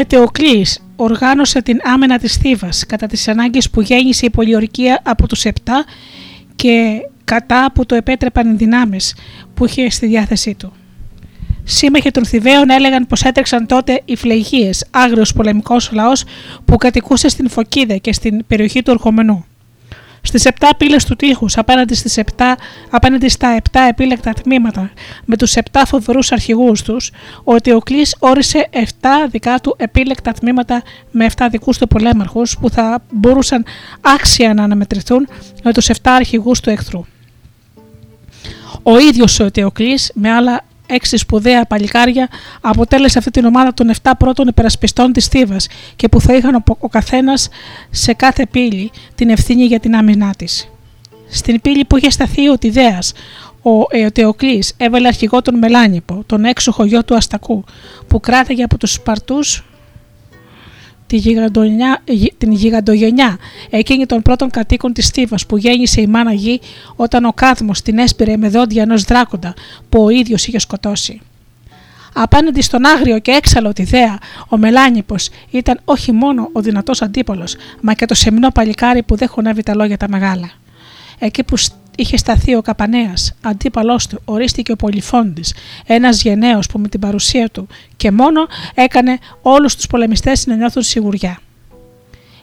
Ετεοκλής οργάνωσε την άμενα της Θήβας κατά τις ανάγκες που γέννησε η πολιορκία από τους επτά και κατά που το επέτρεπαν οι δυνάμεις που είχε στη διάθεσή του. Σύμμαχοι των Θηβαίων έλεγαν πως έτρεξαν τότε οι Φλεγίες, άγριος πολεμικός λαός που κατοικούσε στην Φωκίδα και στην περιοχή του Ορχομενού. Στις επτά πύλες του τείχους απέναντι, στις επτά, απέναντι στα επτά επίλεκτα τμήματα με τους επτά φοβερούς αρχηγούς τους, ο Ετιοκλής όρισε επτά δικά του επίλεκτα τμήματα με επτά δικούς του πολέμαρχους που θα μπορούσαν άξια να αναμετρηθούν με τους επτά αρχηγούς του εχθρού. Ο ίδιος ο Ετιοκλής με άλλα έξι σπουδαία παλικάρια αποτέλεσε αυτή την ομάδα των 7 πρώτων υπερασπιστών της Θήβας και που θα είχαν ο, ο καθένας σε κάθε πύλη την ευθύνη για την άμυνά της. Στην πύλη που είχε σταθεί ο Τιδέας, ο Εωτεοκλής έβαλε αρχηγό τον Μελάνιπο, τον έξοχο γιο του Αστακού, που κράταγε από τους Σπαρτούς την γιγαντογενιά, εκείνη των πρώτων κατοίκων της Στίβας που γέννησε η μάνα γη όταν ο Κάδμος την έσπηρε με δόντια ενός δράκοντα που ο ίδιος είχε σκοτώσει. Απέναντι στον άγριο και έξαλλο τη δέα, ο Μελάνιπος ήταν όχι μόνο ο δυνατός αντίπολο, μα και το σεμνό παλικάρι που δεν χωνεύει τα λόγια τα μεγάλα. Εκεί που είχε σταθεί ο Καπανέας, αντίπαλός του, ορίστηκε ο Πολυφόντης, ένας γενναίος που με την παρουσία του και μόνο έκανε όλους τους πολεμιστές να νιώθουν σιγουριά.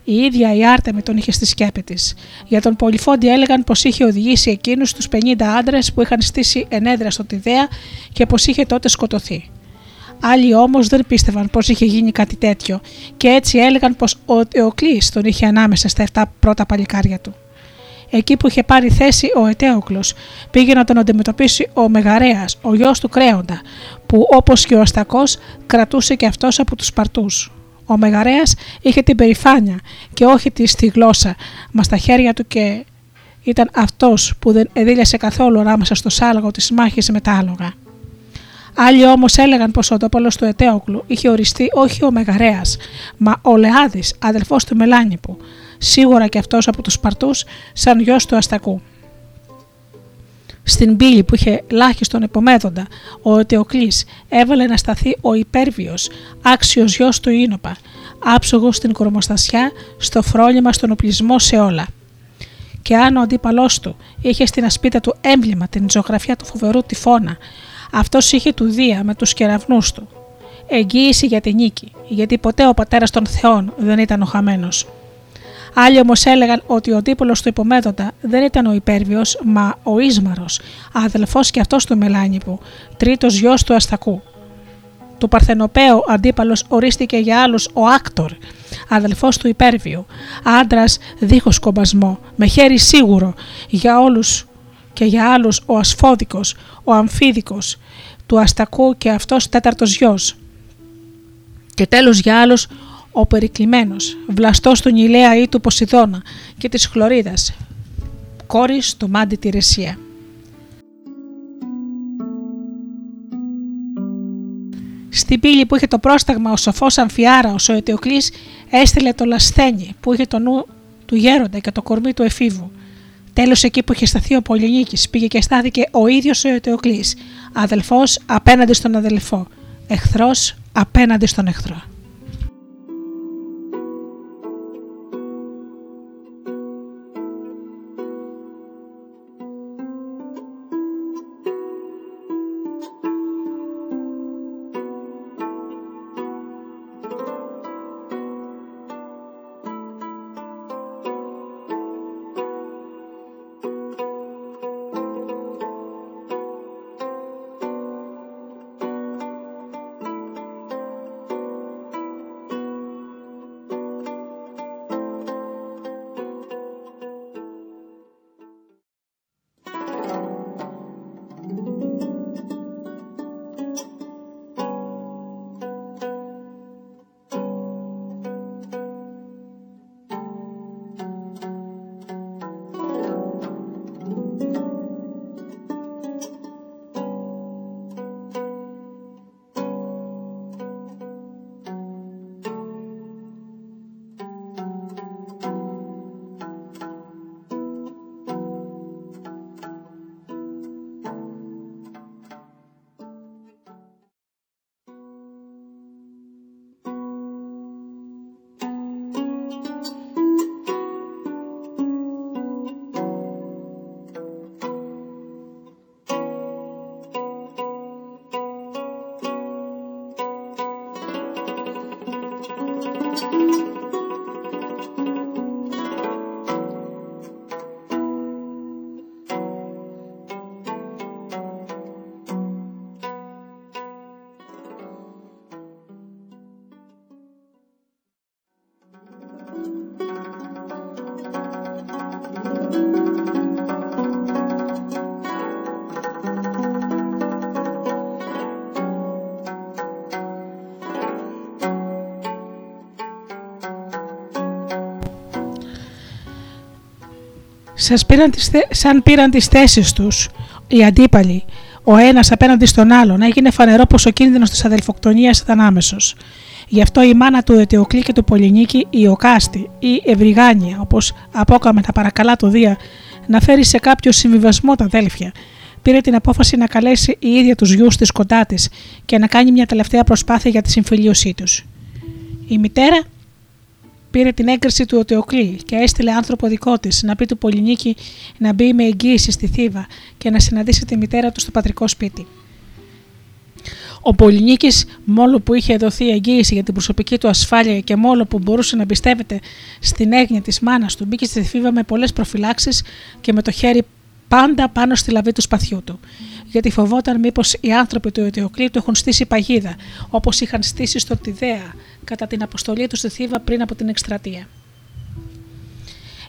Η ίδια η Άρτεμη τον είχε στη σκέπη της. Για τον Πολυφόντη έλεγαν πως είχε οδηγήσει εκείνους τους 50 άντρες που είχαν στήσει ενέδρα στο Τιδέα και πως είχε τότε σκοτωθεί. Άλλοι όμως δεν πίστευαν πως είχε γίνει κάτι τέτοιο και έτσι έλεγαν πως ο Εοκλή τον είχε ανάμεσα στα 7 πρώτα παλικάρια του εκεί που είχε πάρει θέση ο Ετέοκλος, πήγε να τον αντιμετωπίσει ο Μεγαρέας, ο γιος του Κρέοντα, που όπως και ο Αστακός κρατούσε και αυτός από τους Σπαρτούς. Ο Μεγαρέας είχε την περηφάνεια και όχι τη στη γλώσσα, μα στα χέρια του και ήταν αυτός που δεν εδίλιασε καθόλου ανάμεσα στο σάλαγο της μάχης με τα άλογα. Άλλοι όμως έλεγαν πως ο τόπολος του Ετέοκλου είχε οριστεί όχι ο Μεγαρέας, μα ο Λεάδης, αδελφός του Μελάνιπου, σίγουρα και αυτός από τους Σπαρτούς, σαν γιος του Αστακού. Στην πύλη που είχε λάχιστον υπομέδοντα, ο Ετεοκλής έβαλε να σταθεί ο υπέρβιος, άξιος γιος του Ίνοπα, άψογος στην κορμοστασιά, στο φρόνημα, στον οπλισμό σε όλα. Και αν ο αντίπαλός του είχε στην ασπίτα του έμβλημα την ζωγραφιά του φοβερού τυφώνα, αυτός είχε του Δία με τους κεραυνούς του. Εγγύηση για την νίκη, γιατί ποτέ ο πατέρας των Θεών δεν ήταν ο χαμένος. Άλλοι όμως έλεγαν ότι ο δίπολο του υπομέδοντα δεν ήταν ο υπέρβιος, μα ο Ίσμαρος, αδελφός και αυτός του Μελάνιπου, τρίτος γιος του Αστακού. Του Παρθενοπαίου αντίπαλος ορίστηκε για άλλους ο Άκτορ, αδελφός του υπέρβιου, άντρας δίχως κομπασμό, με χέρι σίγουρο για όλους και για άλλους ο Ασφόδικος, ο Αμφίδικος, του Αστακού και αυτός τέταρτος γιος. Και τέλος για άλλους ο περικλημένος, βλαστός του Νιλέα ή του Ποσειδώνα και της Χλωρίδας, κόρης του Μάντι τη Ρεσία. Στην πύλη που είχε το πρόσταγμα ο σοφός Αμφιάραος ο Ετιοκλής έστειλε το λασθένι που είχε το νου του γέροντα και το κορμί του εφήβου. Τέλος εκεί που είχε σταθεί ο Πολυνίκης πήγε και στάθηκε ο ίδιος ο Ετιοκλής, αδελφός απέναντι στον αδελφό, εχθρός απέναντι στον εχθρό. Σας πήραν τις, σαν πήραν τις θέσεις τους οι αντίπαλοι, ο ένας απέναντι στον άλλον, έγινε φανερό πως ο κίνδυνος της αδελφοκτονίας ήταν άμεσος. Γι' αυτό η μάνα του Ετεοκλή και του Πολυνίκη, η Οκάστη ή Ευρυγάνια, όπως απόκαμε τα παρακαλά το Δία, να φέρει σε κάποιο συμβιβασμό τα αδέλφια, πήρε την απόφαση να καλέσει η ίδια τους γιους της κοντά της και να κάνει μια τελευταία προσπάθεια για τη συμφιλίωσή τους. Η μητέρα πήρε την έγκριση του Οτεοκλή και έστειλε άνθρωπο δικό της να πει του Πολυνίκη να μπει με εγγύηση στη Θήβα και να συναντήσει τη μητέρα του στο πατρικό σπίτι. Ο Πολυνίκης, μόνο που είχε δοθεί εγγύηση για την προσωπική του ασφάλεια και μόνο που μπορούσε να εμπιστεύεται στην έγνοια της μάνας του, μπήκε στη Θήβα με πολλές προφυλάξεις και με το χέρι πάντα πάνω στη λαβή του σπαθιού του. Γιατί φοβόταν μήπως οι άνθρωποι του Αιτιοκλήτου έχουν στήσει παγίδα, όπως είχαν στήσει στο Τιδέα κατά την αποστολή τους στη Θήβα πριν από την εκστρατεία.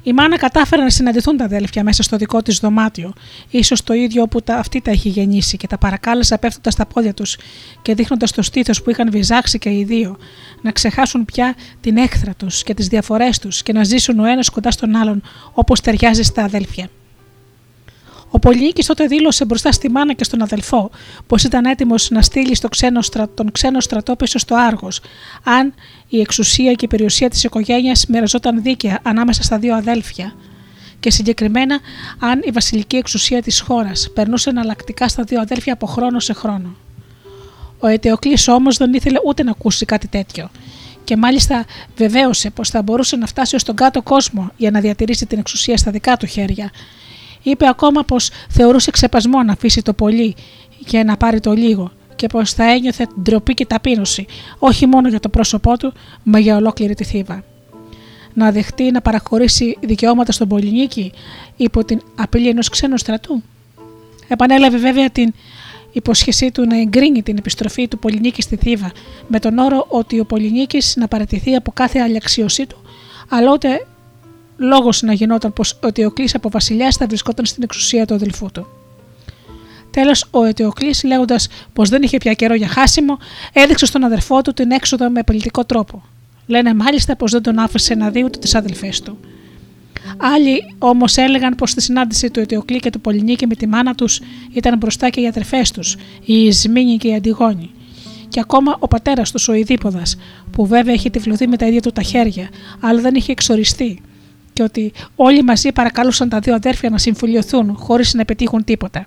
Η μάνα κατάφερε να συναντηθούν τα αδέλφια μέσα στο δικό της δωμάτιο, ίσως το ίδιο όπου τα, αυτή τα είχε γεννήσει, και τα παρακάλεσε πέφτοντας στα πόδια τους και δείχνοντας το στήθος που είχαν βυζάξει και οι δύο, να ξεχάσουν πια την έχθρα τους και τις διαφορές τους και να ζήσουν ο ένας κοντά στον άλλον όπως ταιριάζει στα αδέλφια. Ο Πολυνίκη τότε δήλωσε μπροστά στη μάνα και στον αδελφό πως ήταν έτοιμος να στείλει στο ξένο τον ξένο στρατό πίσω στο Άργος, αν η εξουσία και η περιουσία της οικογένειας μοιραζόταν δίκαια ανάμεσα στα δύο αδέλφια και συγκεκριμένα αν η βασιλική εξουσία της χώρας περνούσε εναλλακτικά στα δύο αδέλφια από χρόνο σε χρόνο. Ο Αιτεοκλής όμως δεν ήθελε ούτε να ακούσει κάτι τέτοιο και μάλιστα βεβαίωσε πως θα μπορούσε να φτάσει ως τον κάτω κόσμο για να διατηρήσει την εξουσία στα δικά του χέρια Είπε ακόμα πως θεωρούσε ξεπασμό να αφήσει το πολύ και να πάρει το λίγο και πως θα ένιωθε ντροπή και ταπείνωση, όχι μόνο για το πρόσωπό του, μα για ολόκληρη τη θύβα. Να δεχτεί να παραχωρήσει δικαιώματα στον Πολυνίκη υπό την απειλή ενός ξένου στρατού. Επανέλαβε βέβαια την υπόσχεσή του να εγκρίνει την επιστροφή του Πολυνίκη στη Θήβα, με τον όρο ότι ο Πολυνίκης να παρατηθεί από κάθε αλλαξίωσή του, αλλά ούτε λόγος να γινόταν πως ο Αιτιοκλή από βασιλιάς θα βρισκόταν στην εξουσία του αδελφού του. Τέλος, ο Αιτιοκλή, λέγοντας πως δεν είχε πια καιρό για χάσιμο, έδειξε στον αδερφό του την έξοδο με πολιτικό τρόπο. Λένε μάλιστα πως δεν τον άφησε να δει ούτε τις αδελφέ του. Άλλοι όμως έλεγαν πως στη συνάντηση του Αιτιοκλή και του Πολυνίκη με τη μάνα τους ήταν μπροστά και οι αδερφές τους, η Ισμήνη και η Αντιγόνη. Και ακόμα ο πατέρας τους, ο Ιδίποδας, που βέβαια είχε τυφλωθεί με τα ίδια του τα χέρια, αλλά δεν είχε εξοριστεί και ότι όλοι μαζί παρακαλούσαν τα δύο αδέρφια να συμφιλειωθούν χωρίς να πετύχουν τίποτα.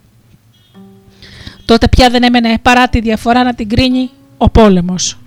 Τότε πια δεν έμενε παρά τη διαφορά να την κρίνει ο πόλεμος.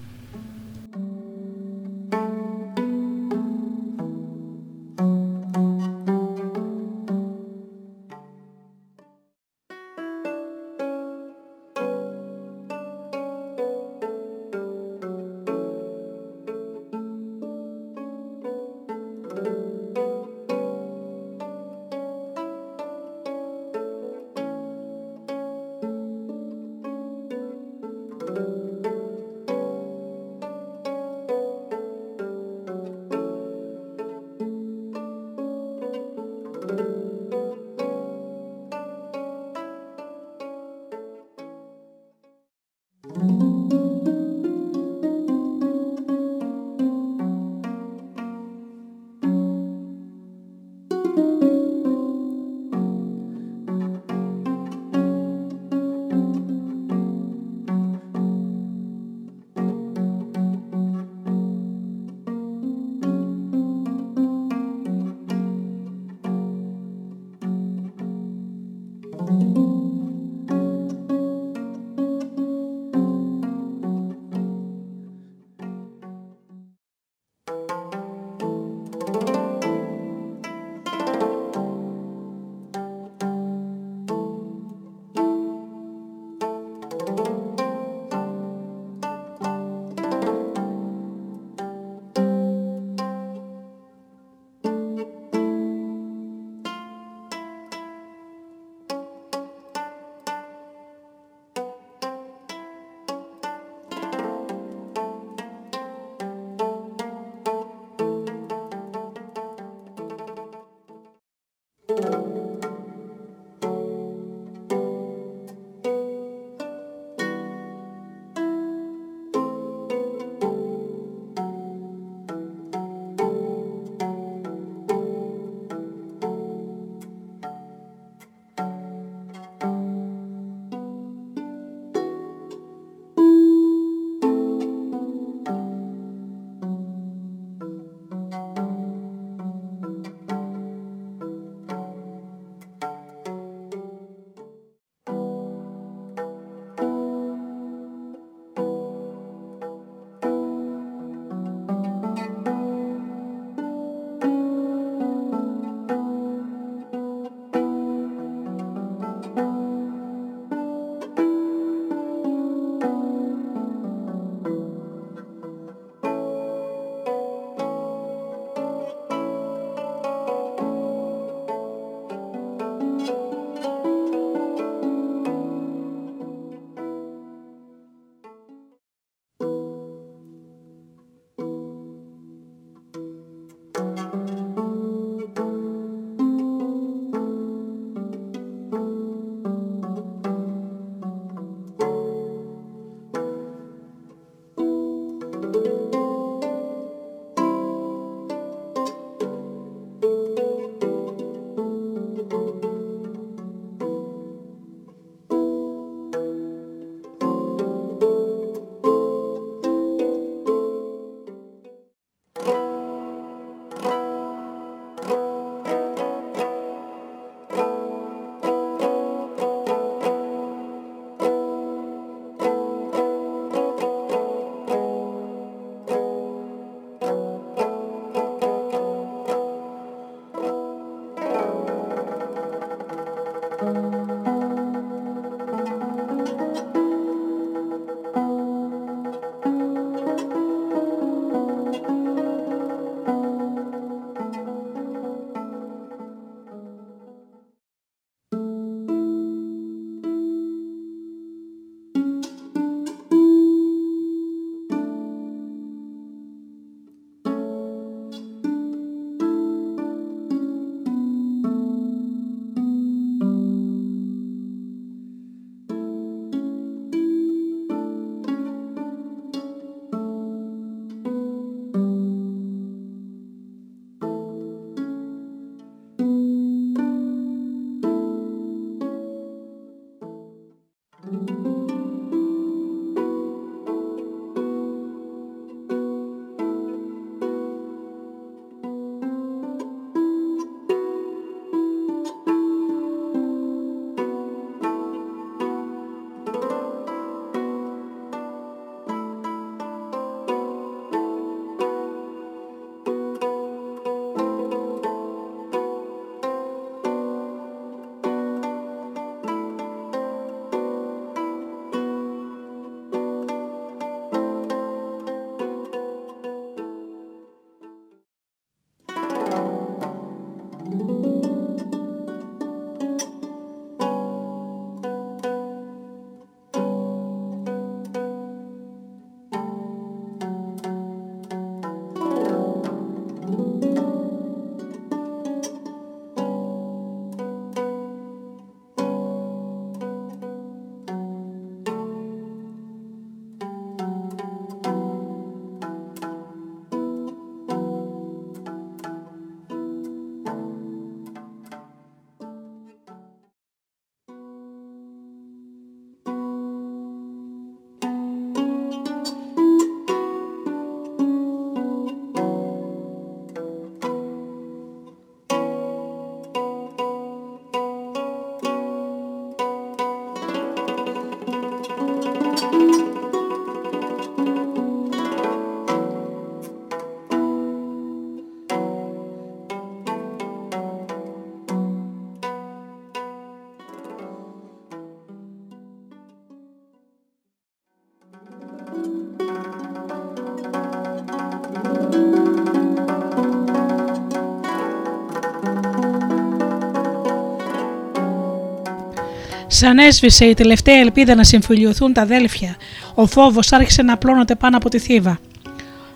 Σαν έσβησε η τελευταία ελπίδα να συμφιλειωθούν τα αδέλφια, ο φόβος άρχισε να απλώνεται πάνω από τη θύβα.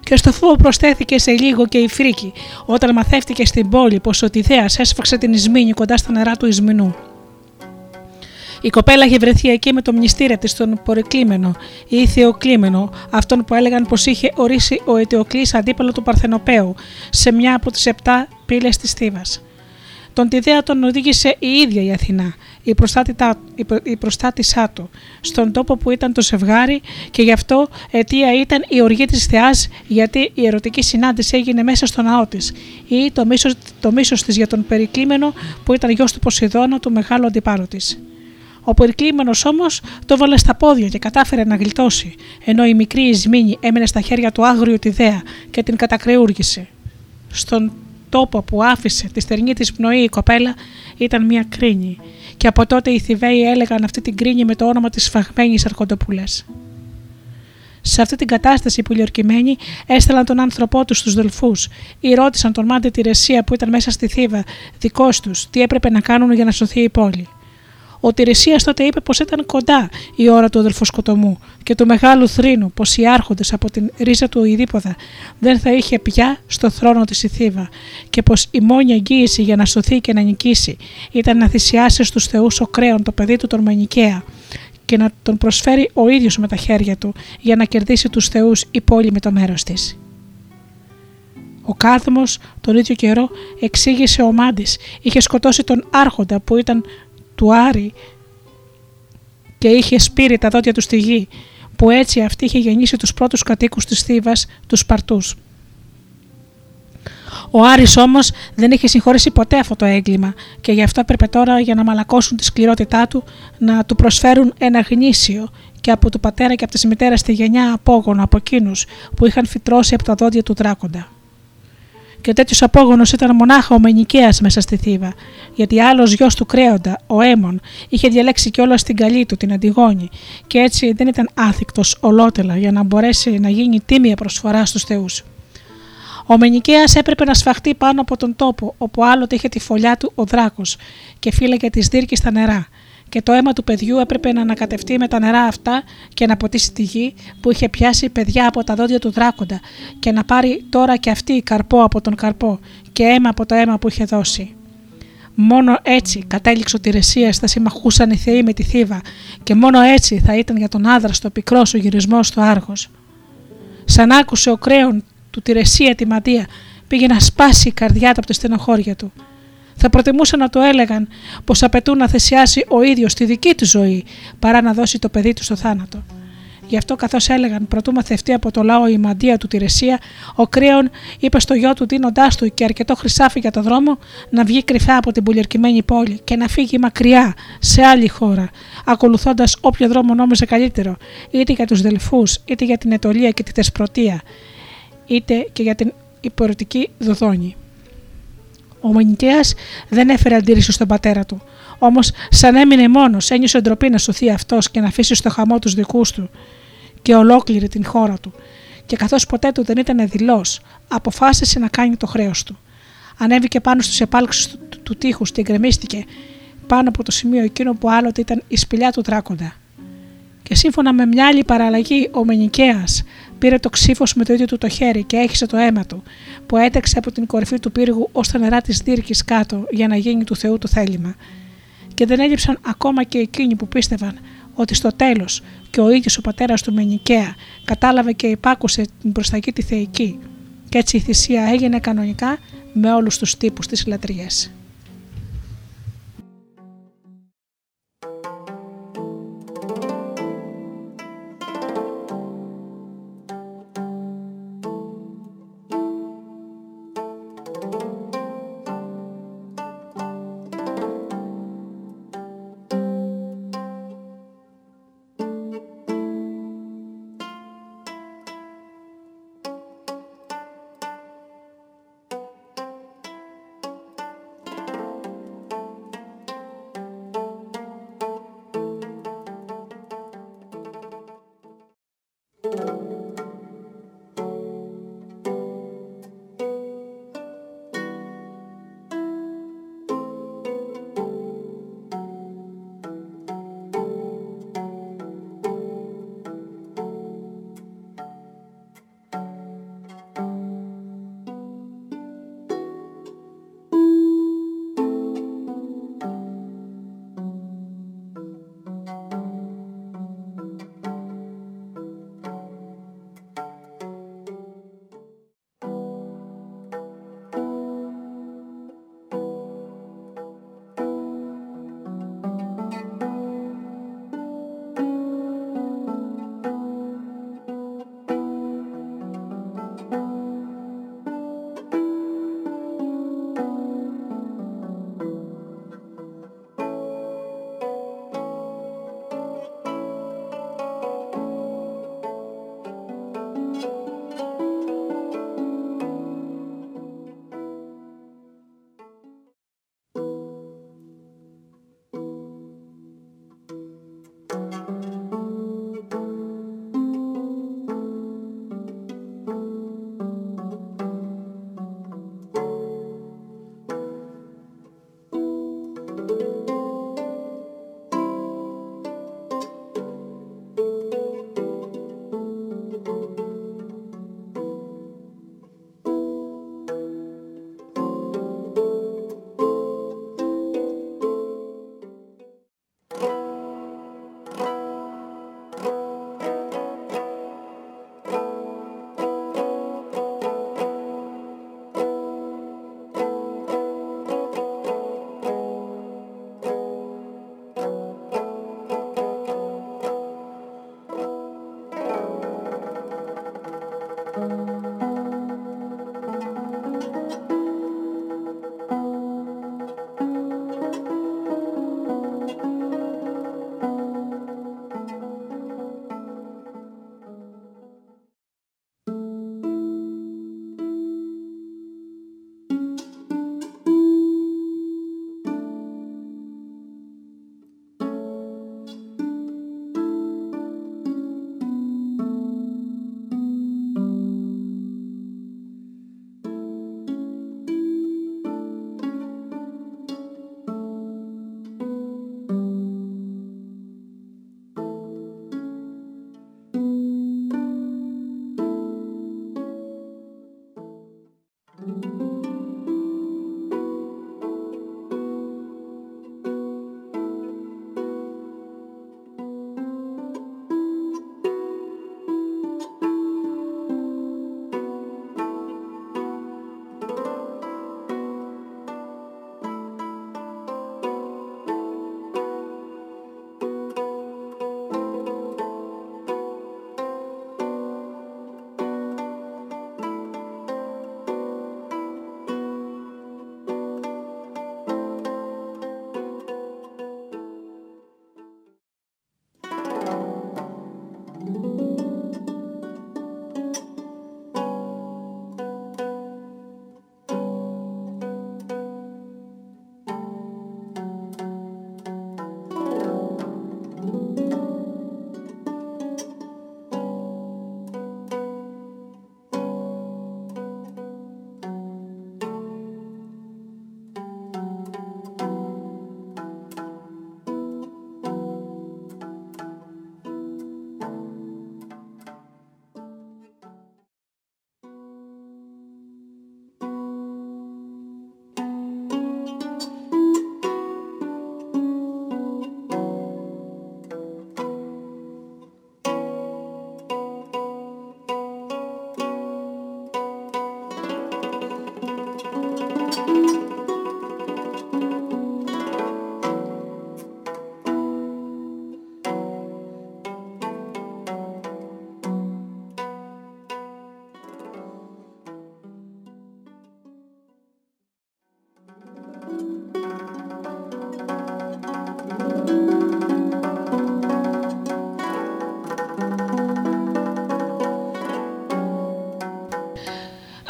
Και στο φόβο προσθέθηκε σε λίγο και η φρίκη, όταν μαθεύτηκε στην πόλη πως ο Τιδέα έσφαξε την Ισμήνη κοντά στα νερά του Ισμηνού. Η κοπέλα είχε βρεθεί εκεί με το μνηστήρι της στον Πορεκλήμενο ή Θεοκλήμενο, αυτόν που έλεγαν πως είχε ορίσει ο Αιτιοκλή αντίπαλο του Παρθενοπαίου, σε μια από τις επτά πύλες της Θήβα. Τον Τιδέα τον οδήγησε η ίδια η Αθηνά, η, η προστάτησά του, στον τόπο που ήταν το ζευγάρι και γι' αυτό αιτία ήταν η οργή της θεάς γιατί η ερωτική συνάντηση έγινε μέσα στο ναό της ή το μίσος, το μίσος της για τον Περικλήμενο που ήταν γιος του Ποσειδώνα του μεγάλου αντιπάλου της. Ο Περικλήμενο όμως το βάλε στα πόδια και κατάφερε να γλιτώσει, ενώ η μικρή Ισμήνη έμενε στα χέρια του άγριου Τιδέα και την κατακρεούργησε. Στον τόπο που άφησε τη στερνή της πνοή η κοπέλα ήταν μια κρίνη, και από τότε οι Θηβαίοι έλεγαν αυτή την κρίνη με το όνομα της Φαγμένης Αρχοντοπούλας. Σε αυτή την κατάσταση που λιορκημένοι έστελαν τον άνθρωπό τους στους Δελφούς ή ρώτησαν τον μάντη τη Ρεσία που ήταν μέσα στη Θήβα, δικός τους, τι έπρεπε να κάνουν για να σωθεί η πόλη. Ο Τηρησία τότε είπε πως ήταν κοντά η ώρα του αδελφοσκοτομού και του μεγάλου θρήνου πως οι άρχοντες από την ρίζα του Ιδίποδα δεν θα είχε πια στο θρόνο της η Θήβα και πως η μόνη εγγύηση για να σωθεί και να νικήσει ήταν να θυσιάσει στους θεούς ο κρέον το παιδί του τον Μανικαία και να τον προσφέρει ο ίδιος με τα χέρια του για να κερδίσει τους θεούς η πόλη με το μέρος της. Ο Κάρδμος τον ίδιο καιρό εξήγησε ο Μάντης, είχε σκοτώσει τον άρχοντα που ήταν του Άρη και είχε σπείρει τα δόντια του στη γη, που έτσι αυτή είχε γεννήσει τους πρώτους κατοίκους της Θήβας, τους Σπαρτούς. Ο Άρης όμως δεν είχε συγχωρήσει ποτέ αυτό το έγκλημα και γι' αυτό έπρεπε τώρα για να μαλακώσουν τη σκληρότητά του να του προσφέρουν ένα γνήσιο και από του πατέρα και από τη μητέρα στη γενιά απόγονο από εκείνους που είχαν φυτρώσει από τα δόντια του δράκοντα και τέτοιος απόγονος ήταν μονάχα ο Μενικαία μέσα στη Θήβα, γιατί άλλος γιος του Κρέοντα, ο Έμον, είχε διαλέξει κιόλα την καλή του, την Αντιγόνη, και έτσι δεν ήταν άθικτος ολότελα για να μπορέσει να γίνει τίμια προσφορά στους Θεούς. Ο Μενικαία έπρεπε να σφαχτεί πάνω από τον τόπο όπου άλλοτε είχε τη φωλιά του ο Δράκος και φύλαγε τη δίρκη στα νερά, και το αίμα του παιδιού έπρεπε να ανακατευτεί με τα νερά αυτά και να ποτίσει τη γη που είχε πιάσει παιδιά από τα δόντια του δράκοντα και να πάρει τώρα και αυτή καρπό από τον καρπό και αίμα από το αίμα που είχε δώσει. Μόνο έτσι κατέληξε ο Ρεσία θα συμμαχούσαν οι θεοί με τη θύβα και μόνο έτσι θα ήταν για τον άδραστο πικρό ο γυρισμό στο Άργος. Σαν άκουσε ο κρέον του Τηρεσία τη μαντία, πήγε να σπάσει η καρδιά του από τη στενοχώρια του θα προτιμούσαν να το έλεγαν πως απαιτούν να θυσιάσει ο ίδιος τη δική του ζωή παρά να δώσει το παιδί του στο θάνατο. Γι' αυτό, καθώς έλεγαν πρωτού μαθευτεί από το λαό η μαντία του Τηρεσία, ο Κρέον είπε στο γιο του, δίνοντάς του και αρκετό χρυσάφι για το δρόμο, να βγει κρυφά από την πολιορκημένη πόλη και να φύγει μακριά σε άλλη χώρα, ακολουθώντας όποιο δρόμο νόμιζε καλύτερο, είτε για τους Δελφούς, είτε για την Ετωλία και τη Θεσπρωτεία, είτε και για την υπορρυτική Δοδόνη. Ο Μανικαία δεν έφερε αντίρρηση στον πατέρα του. Όμως, σαν έμεινε μόνος, ένιωσε ντροπή να σωθεί αυτός και να αφήσει στο χαμό τους δικούς του και ολόκληρη την χώρα του. Και καθώς ποτέ του δεν ήταν δηλός, αποφάσισε να κάνει το χρέος του. Ανέβηκε πάνω στου επάλξεις του, του, του τείχους και γκρεμίστηκε πάνω από το σημείο εκείνο που άλλοτε ήταν η σπηλιά του τράκοντα. Και σύμφωνα με μια άλλη παραλλαγή, ο Μενικαία πήρε το ξύφος με το ίδιο του το χέρι και έχισε το αίμα του, που έτεξε από την κορυφή του πύργου ως τα νερά της δίρκης κάτω για να γίνει του Θεού το θέλημα. Και δεν έλειψαν ακόμα και εκείνοι που πίστευαν ότι στο τέλος και ο ίδιος ο πατέρας του Μενικαία κατάλαβε και υπάκουσε την προσταγή τη θεϊκή, και έτσι η θυσία έγινε κανονικά με όλους τους τύπους της λατρείας.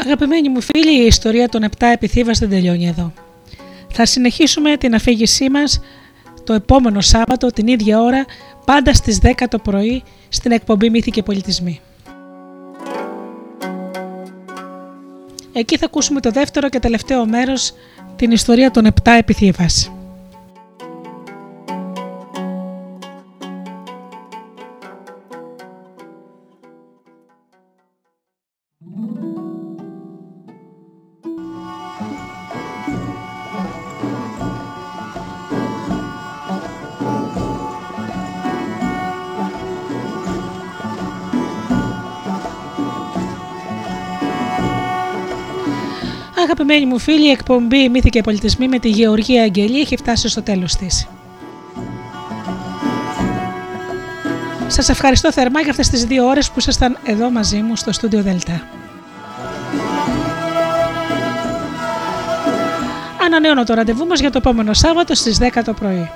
Αγαπημένοι μου φίλοι, η ιστορία των 7 επιθύβας δεν τελειώνει εδώ. Θα συνεχίσουμε την αφήγησή μας το επόμενο Σάββατο την ίδια ώρα πάντα στις 10 το πρωί στην εκπομπή Μύθοι και Πολιτισμοί. Εκεί θα ακούσουμε το δεύτερο και τελευταίο μέρος την ιστορία των 7 επιθύβας. Αγαπημένοι μου φίλοι, η εκπομπή Μύθοι και Πολιτισμοί με τη Γεωργία Αγγελή έχει φτάσει στο τέλος της. Σας ευχαριστώ θερμά για αυτές τις δύο ώρες που ήσασταν εδώ μαζί μου στο στούντιο Δελτά. Ανανεώνω το ραντεβού μας για το επόμενο Σάββατο στις 10 το πρωί.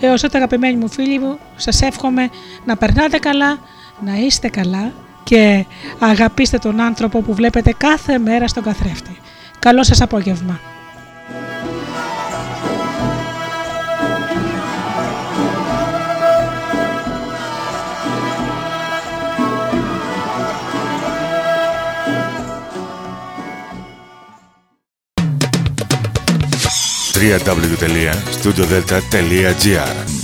Έως τότε αγαπημένοι μου φίλοι μου, σας εύχομαι να περνάτε καλά, να είστε καλά και αγαπήστε τον άνθρωπο που βλέπετε κάθε μέρα στον καθρέφτη. Καλό σας απόγευμα. www.studiodelta.gr